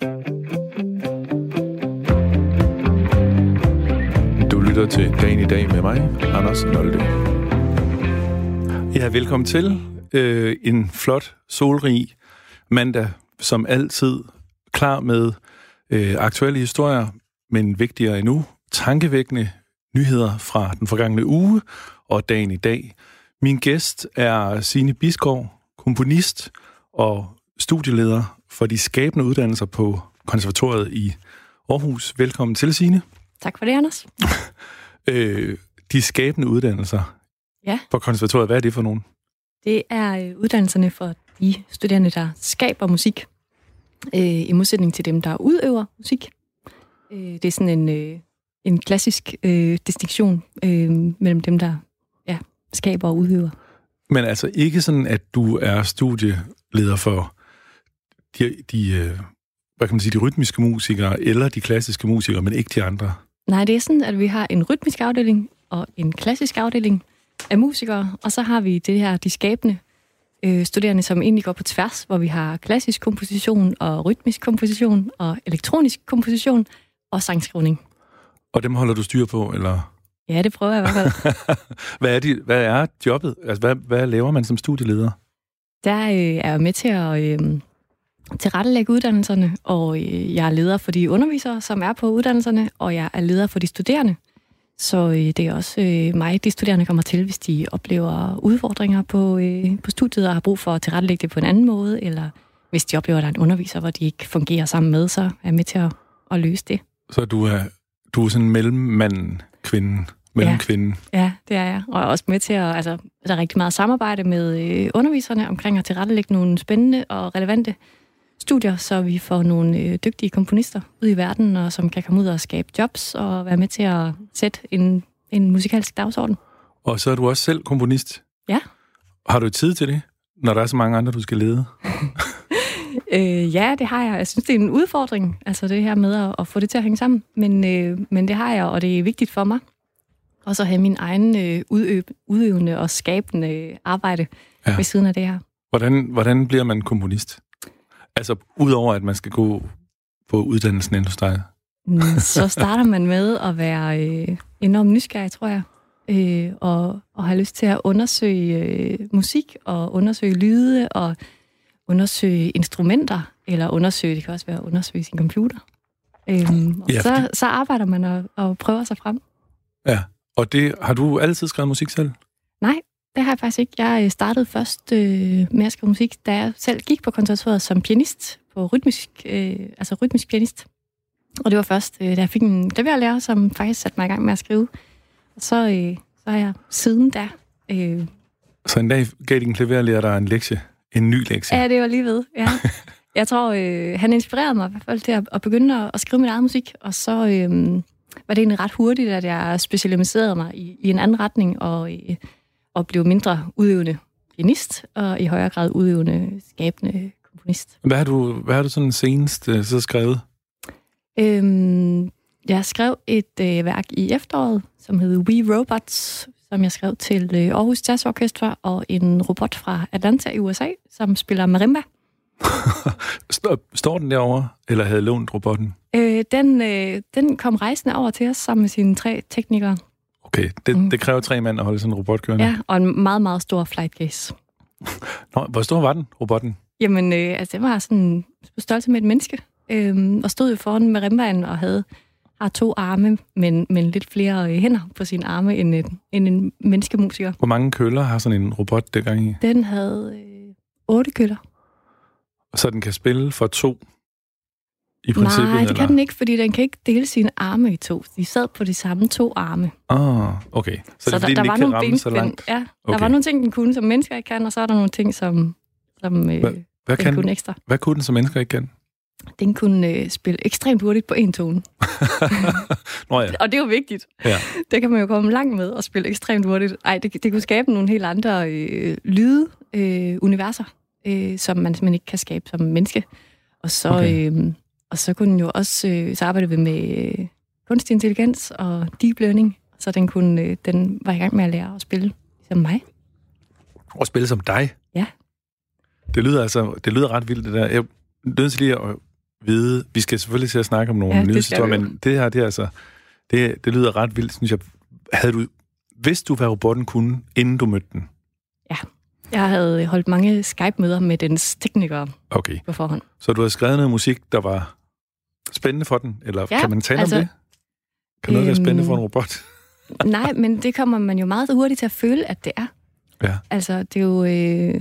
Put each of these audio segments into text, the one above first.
Du lytter til Dagen i dag med mig, Anders Nolde. Ja, velkommen til øh, en flot, solrig mandag, som altid klar med øh, aktuelle historier, men vigtigere endnu, tankevækkende nyheder fra den forgangne uge og dagen i dag. Min gæst er Signe Biskov, komponist og studieleder for de skabende uddannelser på konservatoriet i Aarhus. Velkommen til, Signe. Tak for det, Anders. øh, de skabende uddannelser ja. på konservatoriet, hvad er det for nogen? Det er øh, uddannelserne for de studerende, der skaber musik, øh, i modsætning til dem, der udøver musik. Øh, det er sådan en, øh, en klassisk øh, distinktion øh, mellem dem, der ja, skaber og udøver. Men altså ikke sådan, at du er studieleder for de, de øh, hvad kan man sige, de rytmiske musikere eller de klassiske musikere, men ikke de andre? Nej, det er sådan, at vi har en rytmisk afdeling og en klassisk afdeling af musikere, og så har vi det her, de skabende øh, studerende, som egentlig går på tværs, hvor vi har klassisk komposition og rytmisk komposition og elektronisk komposition og sangskrivning. Og dem holder du styr på, eller? Ja, det prøver jeg i hvert fald. hvad, er de, hvad er jobbet? Altså, hvad, hvad laver man som studieleder? Der øh, er jeg med til at øh, tilrettelægge uddannelserne, og øh, jeg er leder for de undervisere, som er på uddannelserne, og jeg er leder for de studerende. Så øh, det er også øh, mig, de studerende kommer til, hvis de oplever udfordringer på, på studiet og har brug for at tilrettelægge det på en anden måde, eller hvis de oplever, at der er en underviser, hvor de ikke fungerer sammen med, så er jeg med til at, at løse det. Så du er, du er sådan mellemmanden, kvinden, mellemkvinden? Ja. ja, det er jeg. Og også med til at, altså, der er rigtig meget samarbejde med øh, underviserne omkring at tilrettelægge nogle spændende og relevante studier, så vi får nogle øh, dygtige komponister ud i verden, og som kan komme ud og skabe jobs og være med til at sætte en, en musikalsk dagsorden. Og så er du også selv komponist? Ja. Har du tid til det, når der er så mange andre, du skal lede? øh, ja, det har jeg. Jeg synes, det er en udfordring, altså det her med at, at få det til at hænge sammen. Men, øh, men det har jeg, og det er vigtigt for mig. Og så have min egen øh, udøv, udøvende og skabende arbejde ja. ved siden af det her. Hvordan, hvordan bliver man komponist? Altså, udover at man skal gå på uddannelsen ind hos dig? Så starter man med at være øh, enormt nysgerrig, tror jeg. Øh, og, og have lyst til at undersøge øh, musik, og undersøge lyde, og undersøge instrumenter, eller undersøge, det kan også være at undersøge sin computer. Øhm, og ja, så, fordi... så arbejder man og, og prøver sig frem. Ja, og det har du altid skrevet musik selv? Nej, det har jeg faktisk ikke. Jeg øh, startede først øh, med at skrive musik, da jeg selv gik på konservatoriet som pianist, på rytmisk, øh, altså rytmisk pianist. Og det var først, øh, da jeg fik en klaverlærer, som faktisk satte mig i gang med at skrive. Og så, øh, så har jeg siden da... Øh, så en dag gav din klaverlærer dig en lektie? En ny lektie? Ja, det var lige ved, ja. jeg tror, øh, han inspirerede mig i hvert fald til at, at begynde at, at skrive min egen musik, og så øh, var det egentlig ret hurtigt, at jeg specialiserede mig i, i en anden retning, og... Øh, og blev mindre udøvende pianist, og i højere grad udøvende, skabende komponist. Hvad har du, hvad har du sådan senest uh, så skrevet? Øhm, jeg skrev et øh, værk i efteråret, som hed We Robots, som jeg skrev til øh, Aarhus Jazz Orchestra, og en robot fra Atlanta i USA, som spiller marimba. Står den derovre, eller havde lånt robotten? Øh, den, øh, den kom rejsende over til os sammen med sine tre teknikere. Okay, det, mm. det kræver tre mænd at holde sådan en robot kørende? Ja, og en meget, meget stor flight case. Nå, hvor stor var den, robotten? Jamen, øh, altså, det var sådan på størrelse med et menneske, øh, og stod jo foran med rembaen og havde har to arme, men, men lidt flere øh, hænder på sine arme end en, end en menneskemusiker. Hvor mange køller har sådan en robot det gang i? Den havde øh, otte køller. Så den kan spille for to? I princippet? Nej, det eller? kan den ikke, fordi den kan ikke dele sine arme i to. De sad på de samme to arme. Ah, okay. Så, så det er, der, fordi, der den var nogle ben, så langt? Ja, okay. der var nogle ting, den kunne, som mennesker ikke kan, og så er der nogle ting, som, som øh, hvad, hvad den kan, kunne ekstra. Hvad kunne den, som mennesker ikke kan? Den kunne øh, spille ekstremt hurtigt på en tone. Nå ja. Og det er jo vigtigt. Ja. Det kan man jo komme langt med at spille ekstremt hurtigt. Ej, det, det kunne skabe nogle helt andre øh, lyde, øh, universer, øh, som man simpelthen ikke kan skabe som menneske. Og så... Okay. Øh, og så kunne den jo også, øh, så arbejde vi med øh, kunstig intelligens og deep learning, så den, kunne, øh, den var i gang med at lære at spille som mig. Og spille som dig? Ja. Det lyder altså, det lyder ret vildt, det der. Jeg nødt til lige at vide... Vi skal selvfølgelig til at snakke om nogle Ja, ja, nyhedshistorier, men det her, det er altså... Det, det lyder ret vildt, synes jeg. Havde du... Vidste du, hvad robotten kunne, inden du mødte den? Jeg havde holdt mange Skype-møder med dens teknikere Okay. på forhånd. Så du har skrevet noget musik, der var spændende for den? Eller Ja, kan man tale altså, om det? Kan noget være spændende øhm, for en robot? Nej, men det kommer man jo meget hurtigt til at føle, at det er. Ja. Altså, det er jo, øh,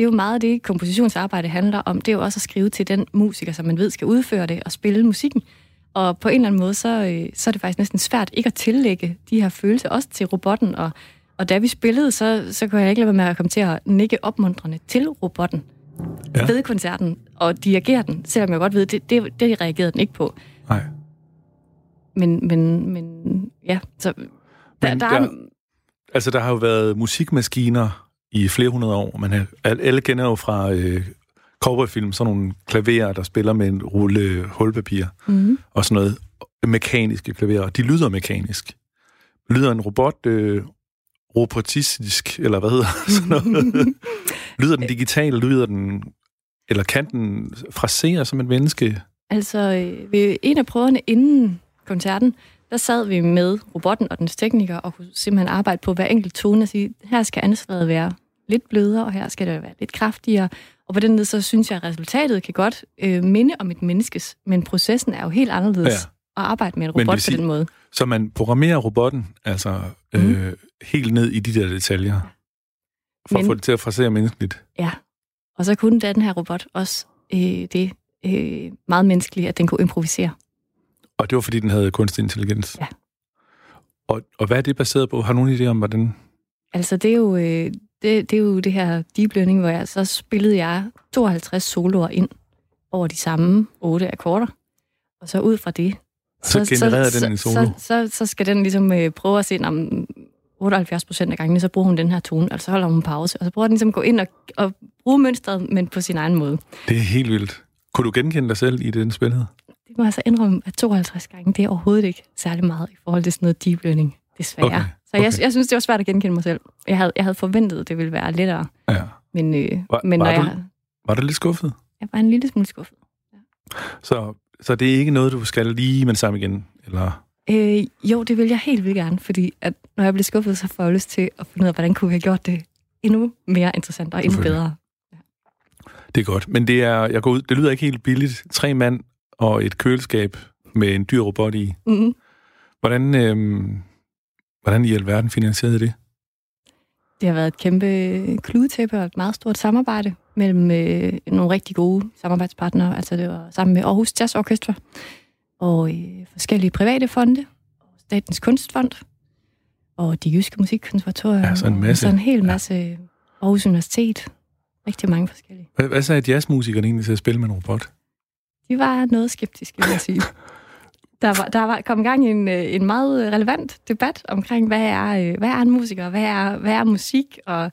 det er jo meget det, kompositionsarbejde handler om. Det er jo også at skrive til den musiker, som man ved skal udføre det og spille musikken. Og på en eller anden måde, så, øh, så er det faktisk næsten svært ikke at tillægge de her følelser også til robotten. Og, og da vi spillede, så, så kunne jeg ikke lade være med at komme til at nikke opmuntrende til robotten Ja. ved koncerten og dirigere den, selvom jeg godt ved, det, det, det reagerede den ikke på. Nej. Men, men, men ja, så der, Men der, der- er, Altså, der har jo været musikmaskiner i flere hundrede år. Man har, al- alle kender jo fra øh, cowboyfilm sådan nogle klaverer, der spiller med en rulle hulpapir mm, og sådan noget. Mekaniske klaverer. De lyder mekanisk. Lyder en robot øh, robotistisk, eller hvad hedder sådan noget? lyder den digital? Lyder den... Eller kan den frasere som et menneske? Altså, øh, ved en af prøverne inden koncerten, der sad vi med robotten og dens tekniker og kunne simpelthen arbejde på hver enkelt tone og sige, her skal anslaget være lidt blødere, og her skal det være lidt kraftigere. Og på den måde, så synes jeg, at resultatet kan godt øh, minde om et menneskes, men processen er jo helt anderledes Ja. At arbejde med en robot vil på sige- den måde. Så man programmerer robotten, altså øh, Mhm. helt ned i de der detaljer, for at Men- få det til at frasere menneskeligt. Ja. Og så kunne den her robot også øh, det øh, meget menneskelige, at den kunne improvisere. Og det var, fordi den havde kunstig intelligens. Ja. Og, og hvad er det baseret på? Har du nogen idé om, hvordan... Altså, det er jo øh, det, det, er jo det her deep learning, hvor jeg så spillede jeg 52 soloer ind over de samme otte akkorder. Og så ud fra det... Så genererede den en så, solo? Så, så, så skal den ligesom øh, prøve at se, om 78 procent af gangene, så bruger hun den her tone, altså så holder hun pause, og så prøver den ligesom at gå ind og, og bruge mønstret, men på sin egen måde. Det er helt vildt. Kunne du genkende dig selv i den spilhed? Det må jeg så indrømme, at 52 gange, det er overhovedet ikke særlig meget i forhold til sådan noget deep learning, desværre. Okay, Så jeg, okay. jeg synes, det var svært at genkende mig selv. Jeg havde, jeg havde forventet, at det ville være lettere, Ja. men, øh, Var- men var når du- jeg, Var du lidt skuffet? jeg var en lille smule skuffet. Så, så det er ikke noget, du skal lige med det samme igen? Eller... Øh, jo, det vil jeg helt vildt gerne, fordi at når jeg bliver skuffet, så får jeg lyst til at finde ud af, hvordan kunne vi have gjort det endnu mere interessant og endnu bedre. Det er godt. Men det, er, jeg går ud, det lyder ikke helt billigt. Tre mand og et køleskab med en dyr robot i. Mm. Hvordan, øhm, hvordan i alverden finansierede det? Det har været et kæmpe kludetæppe og et meget stort samarbejde mellem øh, nogle rigtig gode samarbejdspartnere. Altså det var sammen med Aarhus Jazz Orchestra og øh, forskellige private fonde, og Statens Kunstfond og de jyske musikkonservatorier. Ja, så en masse. Så en hel masse Aarhus Universitet. Rigtig mange forskellige. Hvad, hvad sagde jazzmusikerne egentlig til at spille med en robot? De var noget skeptiske, vil jeg sige. Der var, der var kom i gang i en, øh, en meget relevant debat omkring, hvad er, øh, hvad er en musiker, hvad er, hvad er musik, og,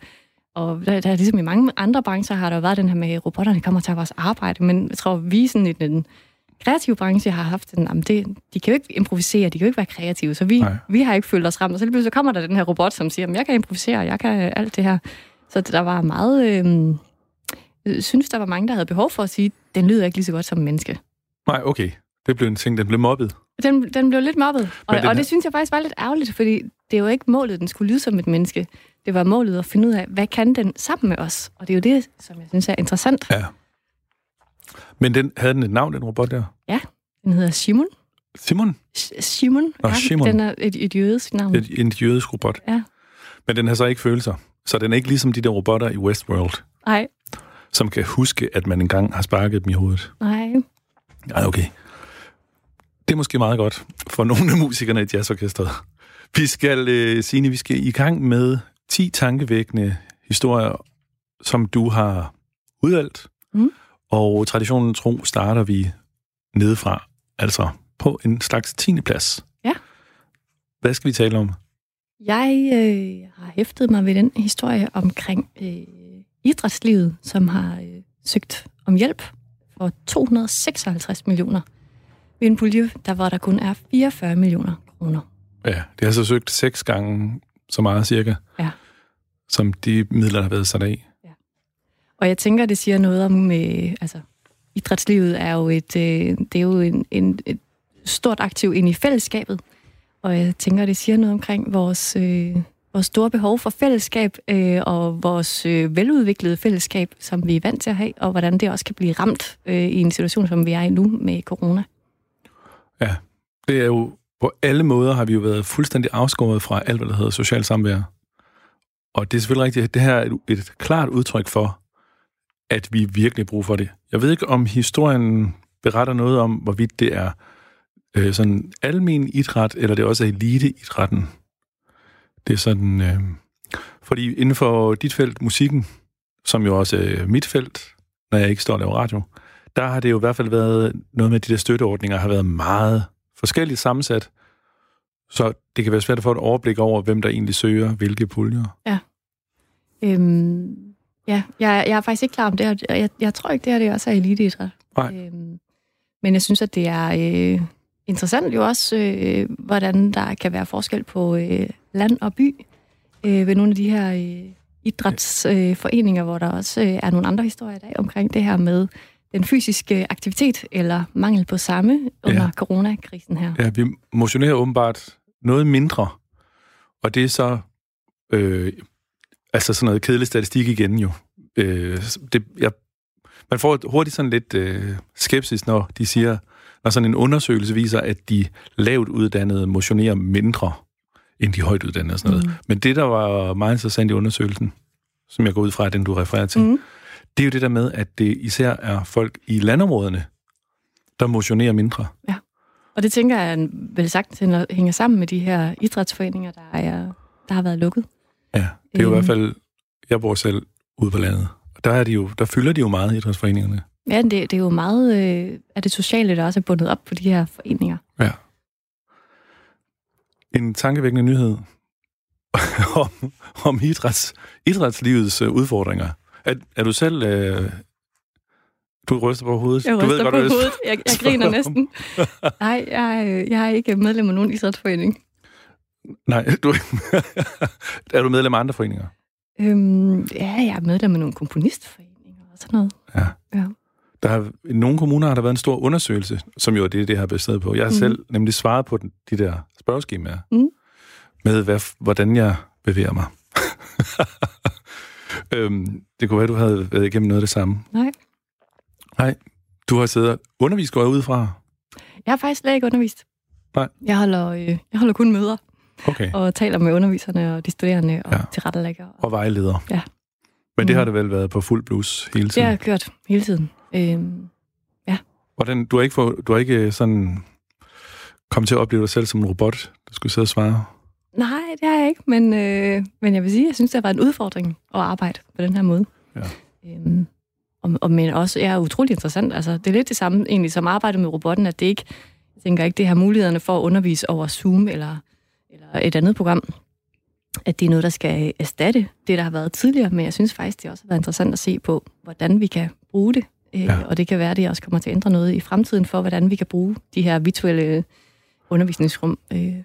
og der, der er ligesom i mange andre brancher har der jo været den her med, at robotterne kommer til vores arbejde, men jeg tror, vi sådan i den kreative branche har haft den, jamen det, de kan jo ikke improvisere, de kan jo ikke være kreative, så vi, Nej. vi har ikke følt os ramt, og så lige pludselig så kommer der den her robot, som siger, jeg kan improvisere, jeg kan alt det her. Så der var meget, øh, jeg synes, der var mange, der havde behov for at sige, den lyder ikke lige så godt som en menneske. Nej, okay. Det blev en ting, den blev mobbet. Den, den blev lidt mobbet, og, og her- det synes jeg faktisk var lidt ærgerligt, fordi det er jo ikke målet, den skulle lyde som et menneske. Det var målet at finde ud af, hvad kan den sammen med os? Og det er jo det, som jeg synes er interessant. Ja. Men den, havde den et navn, den robot der? Den hedder. Simon? Sh- Shimon. Nå, Shimon. Den er et, et jødisk navn. Et, en jødisk robot. Ja. Men den har så ikke følelser. Så den er ikke ligesom de der robotter i Westworld, Nej, som kan huske, at man engang har sparket dem i hovedet. nej. Nej, okay. Det er måske meget godt for nogle af musikerne i jazzorkestret. Vi skal, øh, Signe, vi skal i gang med 10 tankevækkende historier, som du har udvalgt. Mm. Og traditionen tro starter vi nedefra, altså på en slags 10. plads. Ja. Hvad skal vi tale om? Jeg øh, har hæftet mig ved den historie omkring øh, idrætslivet, som har øh, søgt om hjælp for 256 millioner ved en pulje, der hvor der kun er 44 millioner kroner. Ja, det har så søgt seks gange så meget cirka, Ja. som de midler, der har været sat af. Og jeg tænker, det siger noget om øh, altså, idrætslivet er jo et, øh, det er jo en, en, et stort aktiv ind i fællesskabet. Og jeg tænker, det siger noget omkring vores, øh, vores store behov for fællesskab øh, og vores øh, veludviklede fællesskab, som vi er vant til at have, og hvordan det også kan blive ramt øh, i en situation, som vi er i nu med corona. Ja, det er jo på alle måder har vi jo været fuldstændig afskåret fra alt, hvad der hedder social samvær. Og det er selvfølgelig rigtigt, at det her er et, et klart udtryk for, at vi virkelig bruger for det. Jeg ved ikke, om historien beretter noget om, hvorvidt det er øh, sådan almen idræt, eller det også er eliteidrætten. Det er sådan... Øh, fordi inden for dit felt, musikken, som jo også er mit felt, når jeg ikke står og laver radio, der har det jo i hvert fald været noget med de der støtteordninger, har været meget forskelligt sammensat. Så det kan være svært at få et overblik over, hvem der egentlig søger hvilke puljer. Ja. Øhm, ja, jeg, jeg er faktisk ikke klar om det her. Jeg, jeg tror ikke, det her det også er eliteidræt. Nej. Øhm, men jeg synes, at det er øh, interessant jo også, øh, hvordan der kan være forskel på øh, land og by øh, ved nogle af de her øh, idrætsforeninger, øh, hvor der også øh, er nogle andre historier i dag omkring det her med den fysiske aktivitet eller mangel på samme under ja. coronakrisen her. Ja, vi motionerer åbenbart noget mindre, og det er så øh, altså sådan noget kedelig statistik igen jo. Øh, det, jeg, man får hurtigt sådan lidt øh, skepsis, når de siger, når sådan en undersøgelse viser, at de lavt uddannede motionerer mindre end de højt uddannede og sådan noget. Mm. Men det, der var meget interessant i undersøgelsen, som jeg går ud fra, den du refererer til, mm det er jo det der med, at det især er folk i landområdene, der motionerer mindre. Ja, og det tænker jeg vel sagt hænger sammen med de her idrætsforeninger, der, er, der har været lukket. Ja, det er jo i hvert øhm. fald, jeg bor selv ude på landet, og der, er de jo, der fylder de jo meget, idrætsforeningerne. Ja, det, det er jo meget øh, af det sociale, der også er bundet op på de her foreninger. Ja. En tankevækkende nyhed om, om idræts, idrætslivets øh, udfordringer. Er, er du selv... Øh, du ryster på hovedet. Jeg ryster du ved på godt, hovedet. Jeg, jeg griner næsten. Nej, jeg, jeg er ikke medlem af nogen idrætsforening. Nej, du, er du medlem af andre foreninger? Øhm, ja, jeg er medlem af nogle komponistforeninger og sådan noget. Ja. ja. Der har, I nogle kommuner har der været en stor undersøgelse, som jo er det, det har bestedet på. Jeg har mm. selv nemlig svaret på den, de der spørgeskemaer, mm. med hvad, hvordan jeg bevæger mig. Øhm, det kunne være, du havde været igennem noget af det samme. Nej. Nej. Du har siddet og undervist, går jeg ud fra? Jeg har faktisk slet ikke undervist. Nej. Jeg holder, øh, jeg holder kun møder. Okay. Og taler med underviserne og de studerende og ja. tilrettelægger. Og, og vejleder. Ja. Men det har mm. det vel været på fuld blus hele tiden? Det har jeg kørt hele tiden. Øhm, ja. Hvordan, du har ikke, få, du har ikke sådan kommet til at opleve dig selv som en robot, der skulle sidde og svare? Nej, det har jeg ikke, men, øh, men jeg vil sige, at jeg synes, det har været en udfordring at arbejde på den her måde. Ja. Øhm, og, og, men også er utrolig interessant. Altså, det er lidt det samme egentlig som arbejde med robotten, at det ikke, jeg tænker ikke, det har mulighederne for at undervise over Zoom eller, eller et andet program, at det er noget, der skal erstatte det, der har været tidligere, men jeg synes faktisk, det også har været interessant at se på, hvordan vi kan bruge det. Øh, ja. Og det kan være, at det også kommer til at ændre noget i fremtiden for, hvordan vi kan bruge de her virtuelle undervisningsrum øh,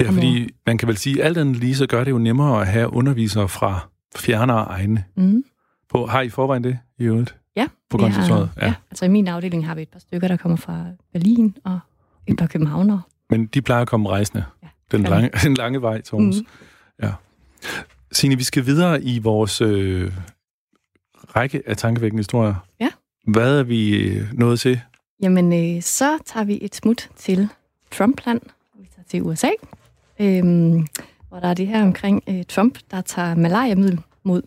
Ja, fordi man kan vel sige, at alt andet lige, så gør det jo nemmere at have undervisere fra fjernere egne. Mm. På, har I forvejen det i øvrigt? Ja. På konservatoriet? Ja. ja. Altså i min afdeling har vi et par stykker, der kommer fra Berlin og et par københavnere. Men de plejer at komme rejsende? Ja. Den lange, den lange vej til Mm. Ja. Signe, vi skal videre i vores øh, række af tankevækkende historier. Ja. Hvad er vi øh, nået til? Jamen, øh, så tager vi et smut til Trumpland. Vi tager til USA øhm, hvor der er det her omkring øh, Trump, der tager malaria-middel mod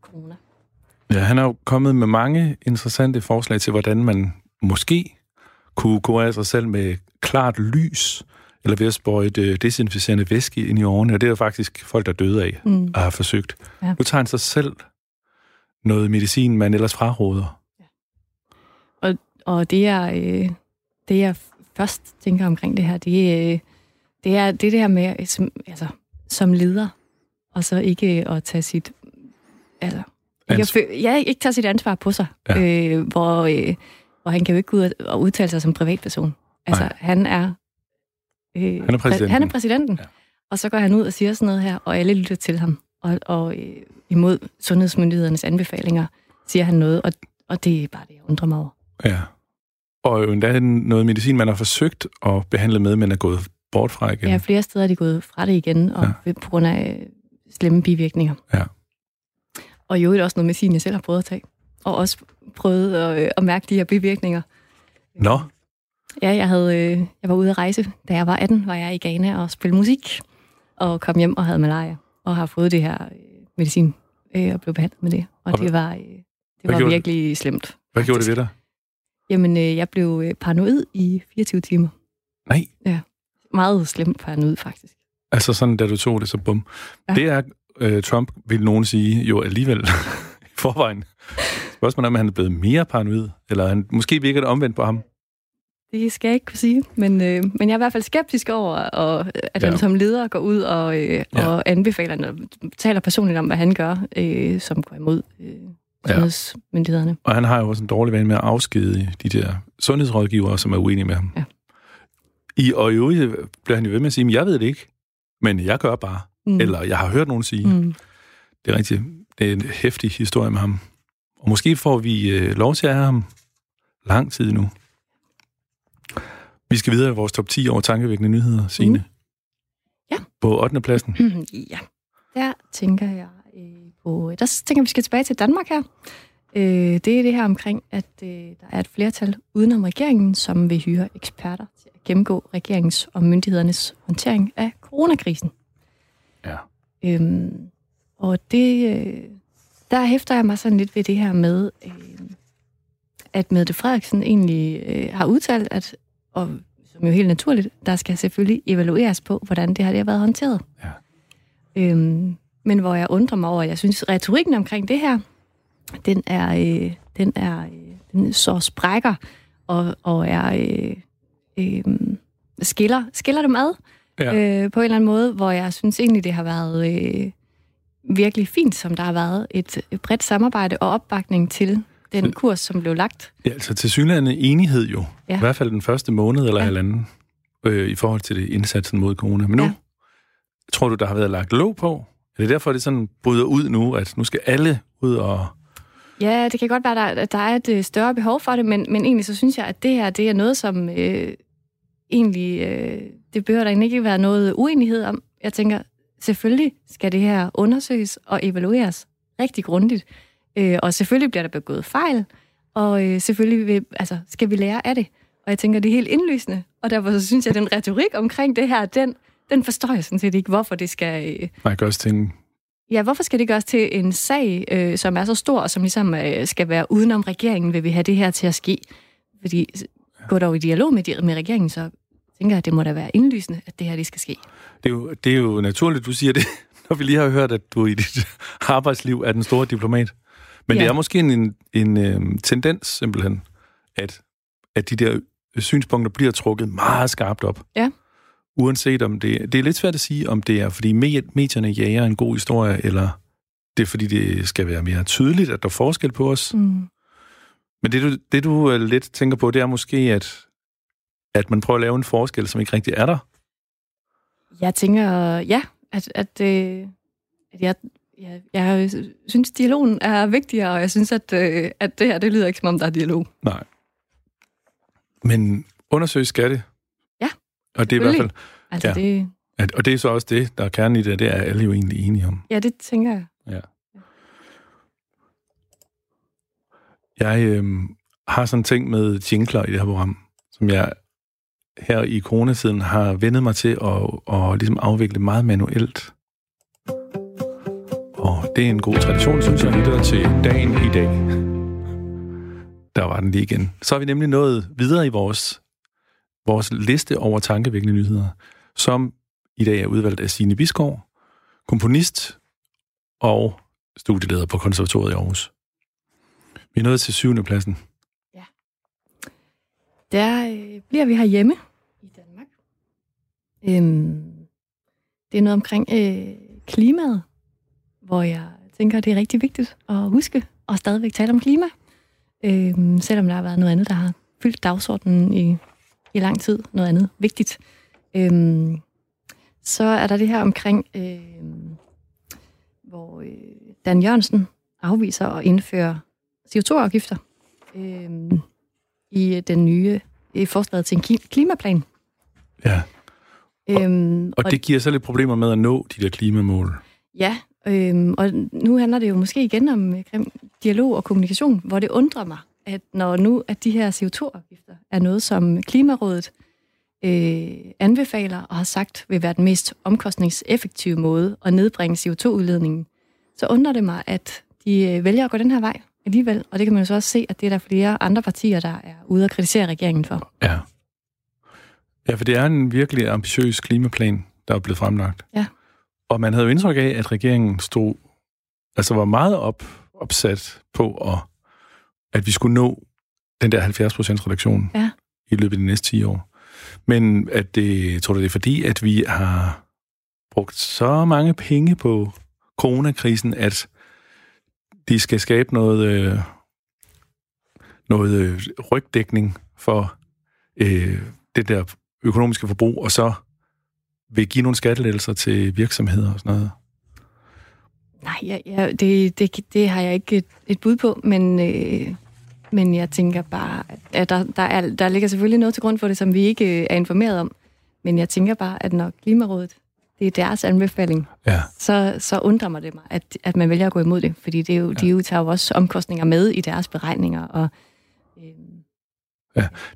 corona. Ja, han har jo kommet med mange interessante forslag til, hvordan man måske kunne kurere sig selv med klart lys, eller ved at sprøjte øh, desinficerende væske ind i årene, og det er jo faktisk folk, der døde af mm. og har forsøgt. Ja. Nu tager han sig selv noget medicin, man ellers fraråder. Ja. Og, og det, er, øh, det, jeg først tænker omkring det her, det er, øh, det er det der med, som, altså, som leder, og så ikke at tage sit... Altså, ikke, at, ja, ikke tage sit ansvar på sig, ja. øh, hvor, øh, hvor han kan jo ikke gå ud og udtale sig som privatperson. Altså, Nej. han er... Øh, han er præsidenten. Han er præsidenten. Ja. Og så går han ud og siger sådan noget her, og alle lytter til ham. Og, og øh, imod sundhedsmyndighedernes anbefalinger siger han noget, og, og det er bare det, jeg undrer mig over. Ja, Og jo endda noget medicin, man har forsøgt at behandle med, men er gået bort fra igen. Ja, flere steder er de gået fra det igen, og ja. på grund af øh, slemme bivirkninger. Ja. Og det er også noget medicin, jeg selv har prøvet at tage. Og også prøvet at, øh, at mærke de her bivirkninger. Nå. Ja, jeg, havde, øh, jeg var ude at rejse, da jeg var 18, var jeg i Ghana og spille musik, og kom hjem og havde malaria, og har fået det her medicin, og blev behandlet med det. Og, og det var, det var virkelig det? slemt. Hvad faktisk. gjorde det ved dig? Jamen, jeg blev paranoid i 24 timer. Nej. Ja, meget slemt paranoid, faktisk. Altså sådan, da du tog det, så bum. Ja. Det er, øh, Trump, vil nogen sige, jo alligevel i forvejen. Spørgsmålet er, om han er blevet mere paranoid, eller han, måske virker det omvendt på ham. Det skal jeg ikke kunne sige, men, øh, men jeg er i hvert fald skeptisk over, og, at ja. han som leder går ud og, øh, ja. og anbefaler, og taler personligt om, hvad han gør, øh, som går imod øh, sundhedsmyndighederne. Ja. Og han har jo også en dårlig vane med at afskede de der sundhedsrådgivere, som er uenige med ham. Ja. I, og i øvrigt bliver han jo ved med at sige, jeg ved det ikke, men jeg gør bare. Mm. Eller jeg har hørt nogen sige. Mm. Det er rigtigt. Det er en hæftig historie med ham. Og måske får vi øh, lov til at have ham lang tid nu. Vi skal videre i vores top 10 over tankevækkende nyheder, Signe. Mm. Ja. På 8. pladsen. ja. Der tænker jeg øh, på... Der tænker vi skal tilbage til Danmark her. Øh, det er det her omkring, at øh, der er et flertal udenom regeringen, som vil hyre eksperter gennemgå regeringens og myndighedernes håndtering af coronakrisen. Ja. Øhm, og det, øh, der hæfter jeg mig sådan lidt ved det her med, øh, at Mette Frederiksen egentlig øh, har udtalt, at og som jo helt naturligt, der skal selvfølgelig evalueres på, hvordan det har, det har været håndteret. Ja. Øhm, men hvor jeg undrer mig over, jeg synes, retorikken omkring det her, den er, øh, den er, øh, den så sprækker og, og er øh, øh, skiller, skiller dem ad ja. øh, på en eller anden måde, hvor jeg synes egentlig, det har været øh, virkelig fint, som der har været et, bredt samarbejde og opbakning til den kurs, som blev lagt. Ja, altså til synligheden enighed jo. Ja. I hvert fald den første måned eller ja. halvanden øh, i forhold til det indsatsen mod corona. Men nu, ja. tror du, der har været lagt låg på? Er det derfor, det sådan bryder ud nu, at nu skal alle ud og... Ja, det kan godt være, at der er et øh, større behov for det, men, men egentlig så synes jeg, at det her det er noget, som øh, egentlig... Øh, det behøver der ikke være noget uenighed om. Jeg tænker, selvfølgelig skal det her undersøges og evalueres rigtig grundigt. Øh, og selvfølgelig bliver der begået fejl, og øh, selvfølgelig vil, altså, skal vi lære af det. Og jeg tænker, det er helt indlysende. Og derfor så synes jeg, at den retorik omkring det her, den, den forstår jeg sådan set ikke, hvorfor det skal... Øh, Nej, gøres til en... Ja, hvorfor skal det gøres til en sag, øh, som er så stor, og som ligesom øh, skal være udenom regeringen, vil vi have det her til at ske? Fordi gå dog i dialog med, med regeringen, så tænker jeg, at det må da være indlysende, at det her det skal ske. Det er jo, det er jo naturligt, du siger det, når vi lige har hørt, at du i dit arbejdsliv er den store diplomat. Men ja. det er måske en, en, en øhm, tendens simpelthen, at, at de der synspunkter bliver trukket meget skarpt op. Ja. Uanset om det... Det er lidt svært at sige, om det er, fordi medierne jager en god historie, eller det er, fordi det skal være mere tydeligt, at der er forskel på os. Mm. Men det du, det, du øh, lidt tænker på, det er måske, at, at man prøver at lave en forskel, som ikke rigtig er der. Jeg tænker, ja, at, at, øh, at jeg Ja, jeg synes, dialogen er vigtigere, og jeg synes, at, øh, at det her, det lyder ikke, som om der er dialog. Nej. Men undersøge skal det. Ja, Og det er i hvert fald... Altså, ja. det... Og det er så også det, der er kernen i det, det er alle jo egentlig enige om. Ja, det tænker jeg. Ja. Jeg øh, har sådan ting med jingler i det her program, som jeg her i coronatiden har vendet mig til at, at ligesom afvikle meget manuelt. Og det er en god tradition, synes jeg, lytter til dagen i dag. Der var den lige igen. Så har vi nemlig nået videre i vores, vores liste over tankevækkende nyheder, som i dag er udvalgt af Signe Biskov, komponist og studieleder på konservatoriet i Aarhus. Vi er nået til syvende pladsen. Ja. Der øh, bliver vi her hjemme. Øhm, det er noget omkring øh, klimaet hvor jeg tænker, det er rigtig vigtigt at huske og stadigvæk tale om klima. Øhm, selvom der har været noget andet, der har fyldt dagsordenen i, i lang tid. Noget andet vigtigt. Øhm, så er der det her omkring, øh, hvor øh, Dan Jørgensen afviser at indføre CO2-afgifter. Øh, i den nye i forslaget til en klimaplan. Ja. Øhm, Og det giver så lidt problemer med at nå de der klimamål. Ja, øhm, og nu handler det jo måske igen om øh, dialog og kommunikation, hvor det undrer mig, at når nu at de her CO2-afgifter er noget, som Klimarådet øh, anbefaler og har sagt vil være den mest omkostningseffektive måde at nedbringe CO2-udledningen, så undrer det mig, at de øh, vælger at gå den her vej alligevel. Og det kan man jo så også se, at det er der flere andre partier, der er ude og kritisere regeringen for. Ja. Ja, for det er en virkelig ambitiøs klimaplan, der er blevet fremlagt. Ja. Og man havde jo indtryk af, at regeringen stod, altså var meget op, opsat på, at, at vi skulle nå den der 70% reduktion Ja. i løbet af de næste 10 år. Men at det, tror du, det er fordi, at vi har brugt så mange penge på coronakrisen, at de skal skabe noget, øh, noget øh, rygdækning for øh, det der økonomiske forbrug, og så vil give nogle skattelettelser til virksomheder og sådan noget. Nej, ja, ja, det, det, det har jeg ikke et, et bud på, men, øh, men jeg tænker bare, at der, der, er, der ligger selvfølgelig noget til grund for det, som vi ikke øh, er informeret om. Men jeg tænker bare, at når Klimarådet, det er deres anbefaling, Ja. så, så undrer mig det mig, at, at man vælger at gå imod det. Fordi det er jo, ja. de jo tager jo også omkostninger med i deres beregninger. Og, øh,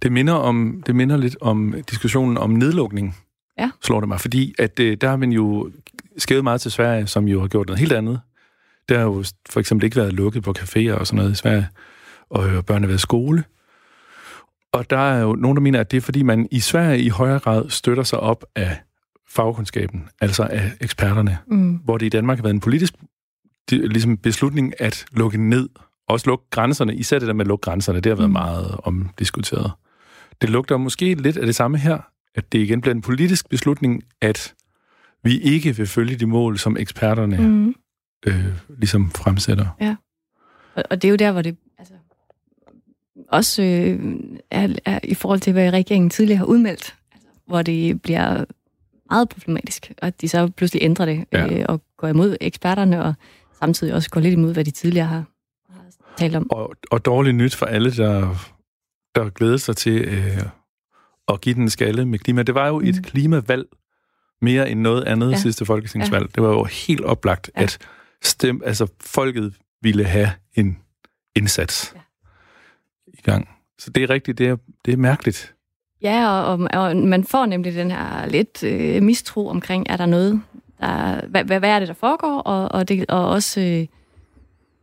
Det minder, om, det minder lidt om diskussionen om nedlukning, Ja. slår det mig. Fordi at, øh, der har man jo skævet meget til Sverige, som jo har gjort noget helt andet. Der har jo for eksempel ikke været lukket på caféer og sådan noget i Sverige, og øh, børn har været i skole. Og der er jo nogen, der mener, at det er, fordi man i Sverige i højere grad støtter sig op af fagkundskaben, altså af eksperterne, mm, hvor det i Danmark har været en politisk ligesom beslutning at lukke ned, også lukke grænserne, især det der med at lukke grænserne, det har været Mm. meget omdiskuteret. Det lugter måske lidt af det samme her, at det igen bliver en politisk beslutning, at vi ikke vil følge de mål, som eksperterne mm. øh, ligesom fremsætter. Og, og det er jo der, hvor det altså, også øh, er, er i forhold til, hvad regeringen tidligere har udmeldt, altså, hvor det bliver meget problematisk, og at de så pludselig ændrer det Ja. øh, og går imod eksperterne, og samtidig også går lidt imod, hvad de tidligere har, talt om. Og, og dårligt nyt for alle, der, der glæder sig til øh, at give den en skalle med klima. Det var jo mm. et klimavalg mere end noget andet ja. Sidste folketingsvalg. Ja. Det var jo helt oplagt, ja. At stem, altså folket ville have en indsats ja. I gang. Så det er rigtigt, det er, det er mærkeligt. Ja, og, og, og man får nemlig den her lidt øh, mistro omkring, er der noget, der, hvad, hvad, hvad er det, der foregår, og, og, det, og også øh,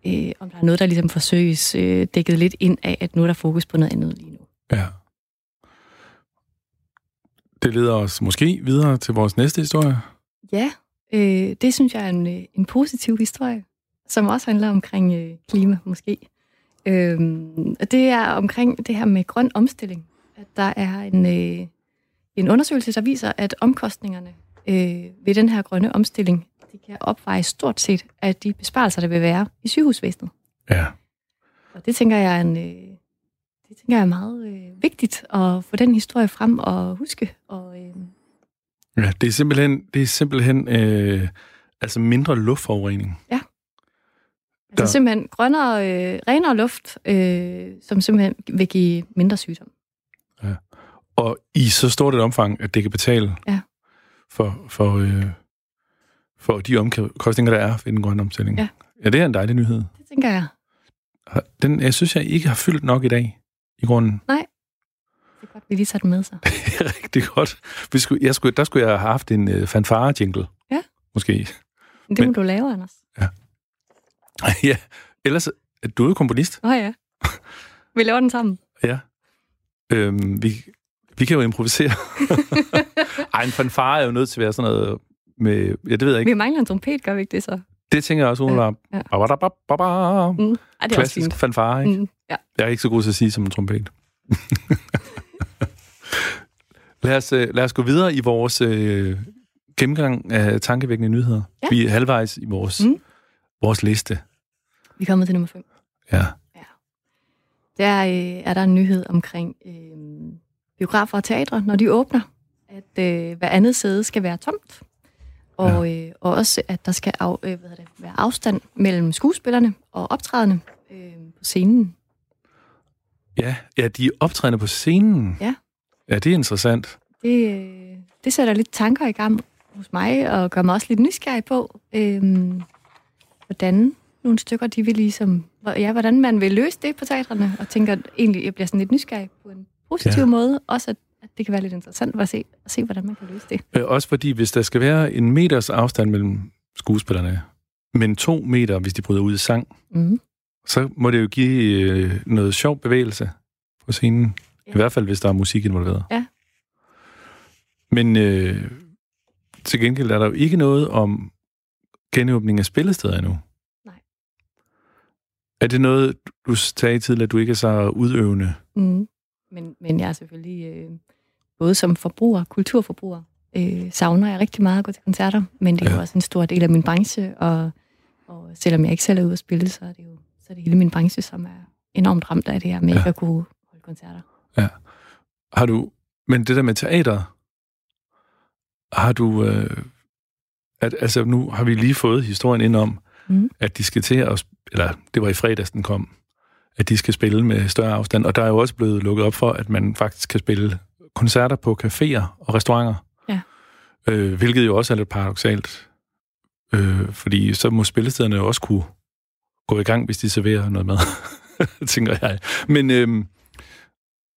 øh, om der er noget, der ligesom forsøges øh, dækket lidt ind af, at nu er der fokus på noget andet lige nu. Ja. Det leder os måske videre til vores næste historie. Ja, øh, det synes jeg er en, øh, en positiv historie, som også handler omkring øh, klima måske. Øhm, og det er omkring det her med grøn omstilling. At der er en, øh, en undersøgelse, der viser, at omkostningerne øh, ved den her grønne omstilling, de kan opveje stort set af de besparelser, der vil være i sygehusvæsenet. Ja. Og det tænker jeg er, en, øh, det tænker jeg er meget øh, vigtigt at få den historie frem og huske. Og, øh, ja det er simpelthen, det er simpelthen øh, altså mindre luftforurening. Altså Der- simpelthen grønnere, øh, renere luft, øh, som simpelthen vil give mindre sygdom. Og i så stort et omfang, at det kan betale Ja. for, for, øh, for de omkostninger, der er ved den grønne omstilling. Ja. ja, det er en dejlig nyhed. Det tænker jeg. Den, jeg synes, jeg ikke har fyldt nok i dag, i grunden. Det er godt, vi lige tager den med så. Rigtig godt. Vi skulle, jeg skulle, der skulle jeg have haft en øh, fanfare-jingle. Ja. Måske. Men det må Men- du lave, Anders. ja, ellers, du er jo komponist. Nå ja. Vi laver den sammen. Ja. Øhm, vi, vi kan jo improvisere. Ej, en fanfare er jo nødt til at være sådan noget med... Ja, det ved jeg ikke. Vi mangler en trompet, gør vi ikke det så? Det tænker jeg også, umiddelbart. Ja. Ja. Ja. Mm. Ej, det er Klassisk fanfare, ikke? Mm. Ja. Jeg er ikke så god til at sige som en trompet. lad, os, øh, lad os gå videre i vores øh, gennemgang af tankevækkende nyheder. Ja. Vi er halvvejs i vores, Mm. vores liste. Vi er kommet til nummer 5. Ja. Der øh, er der en nyhed omkring øh, biografer og teatre, når de åbner, at øh, hver andet sæde skal være tomt. Og, øh, og også, at der skal af, øh, hvad det, være afstand mellem skuespillerne og optrædende øh, på scenen. Ja, ja de er optrædende på scenen. Ja. Ja, det er interessant. Det, øh, det sætter lidt tanker i gang hos mig, og gør mig også lidt nysgerrig på, øhm, hvordan nogle stykker, de vil ligesom, ja, hvordan man vil løse det på teatrene, og tænker egentlig, jeg bliver sådan lidt nysgerrig på en positiv Ja. ja. måde, også at, at det kan være lidt interessant at se, at se, hvordan man kan løse det. Øh, Også fordi, hvis der skal være en meters afstand mellem skuespillerne, men to meter, hvis de bryder ud i sang, Mm. så må det jo give øh, noget sjov bevægelse på scenen. Ja. I hvert fald, hvis der er musik involveret. Ja. Men øh, til gengæld er der jo ikke noget om genåbning af spillesteder endnu. Nej. Er det noget, du sagde tidligere, at du ikke er så udøvende? Mm. Men, men jeg er selvfølgelig, øh, både som forbruger, kulturforbruger, øh, savner jeg rigtig meget at gå til koncerter, men det er ja. Ja. jo også en stor del af min branche, og, og selvom jeg ikke selv er ude at spille, så er det jo så er det hele min branche, som er enormt ramt af det her med Ja. ja. ikke at kunne holde koncerter. Har du... Men det der med teater, har du... Øh, at, altså, nu har vi lige fået historien ind om, Mm. at de skal til at... Eller, det var i fredags, den kom. At de skal spille med større afstand. Og der er jo også blevet lukket op for, at man faktisk kan spille koncerter på caféer og restauranter. Ja. Øh, hvilket jo også er lidt paradoxalt. Øh, fordi så må spillestederne jo også kunne gå i gang, hvis de serverer noget mad, tænker jeg. Men, øhm,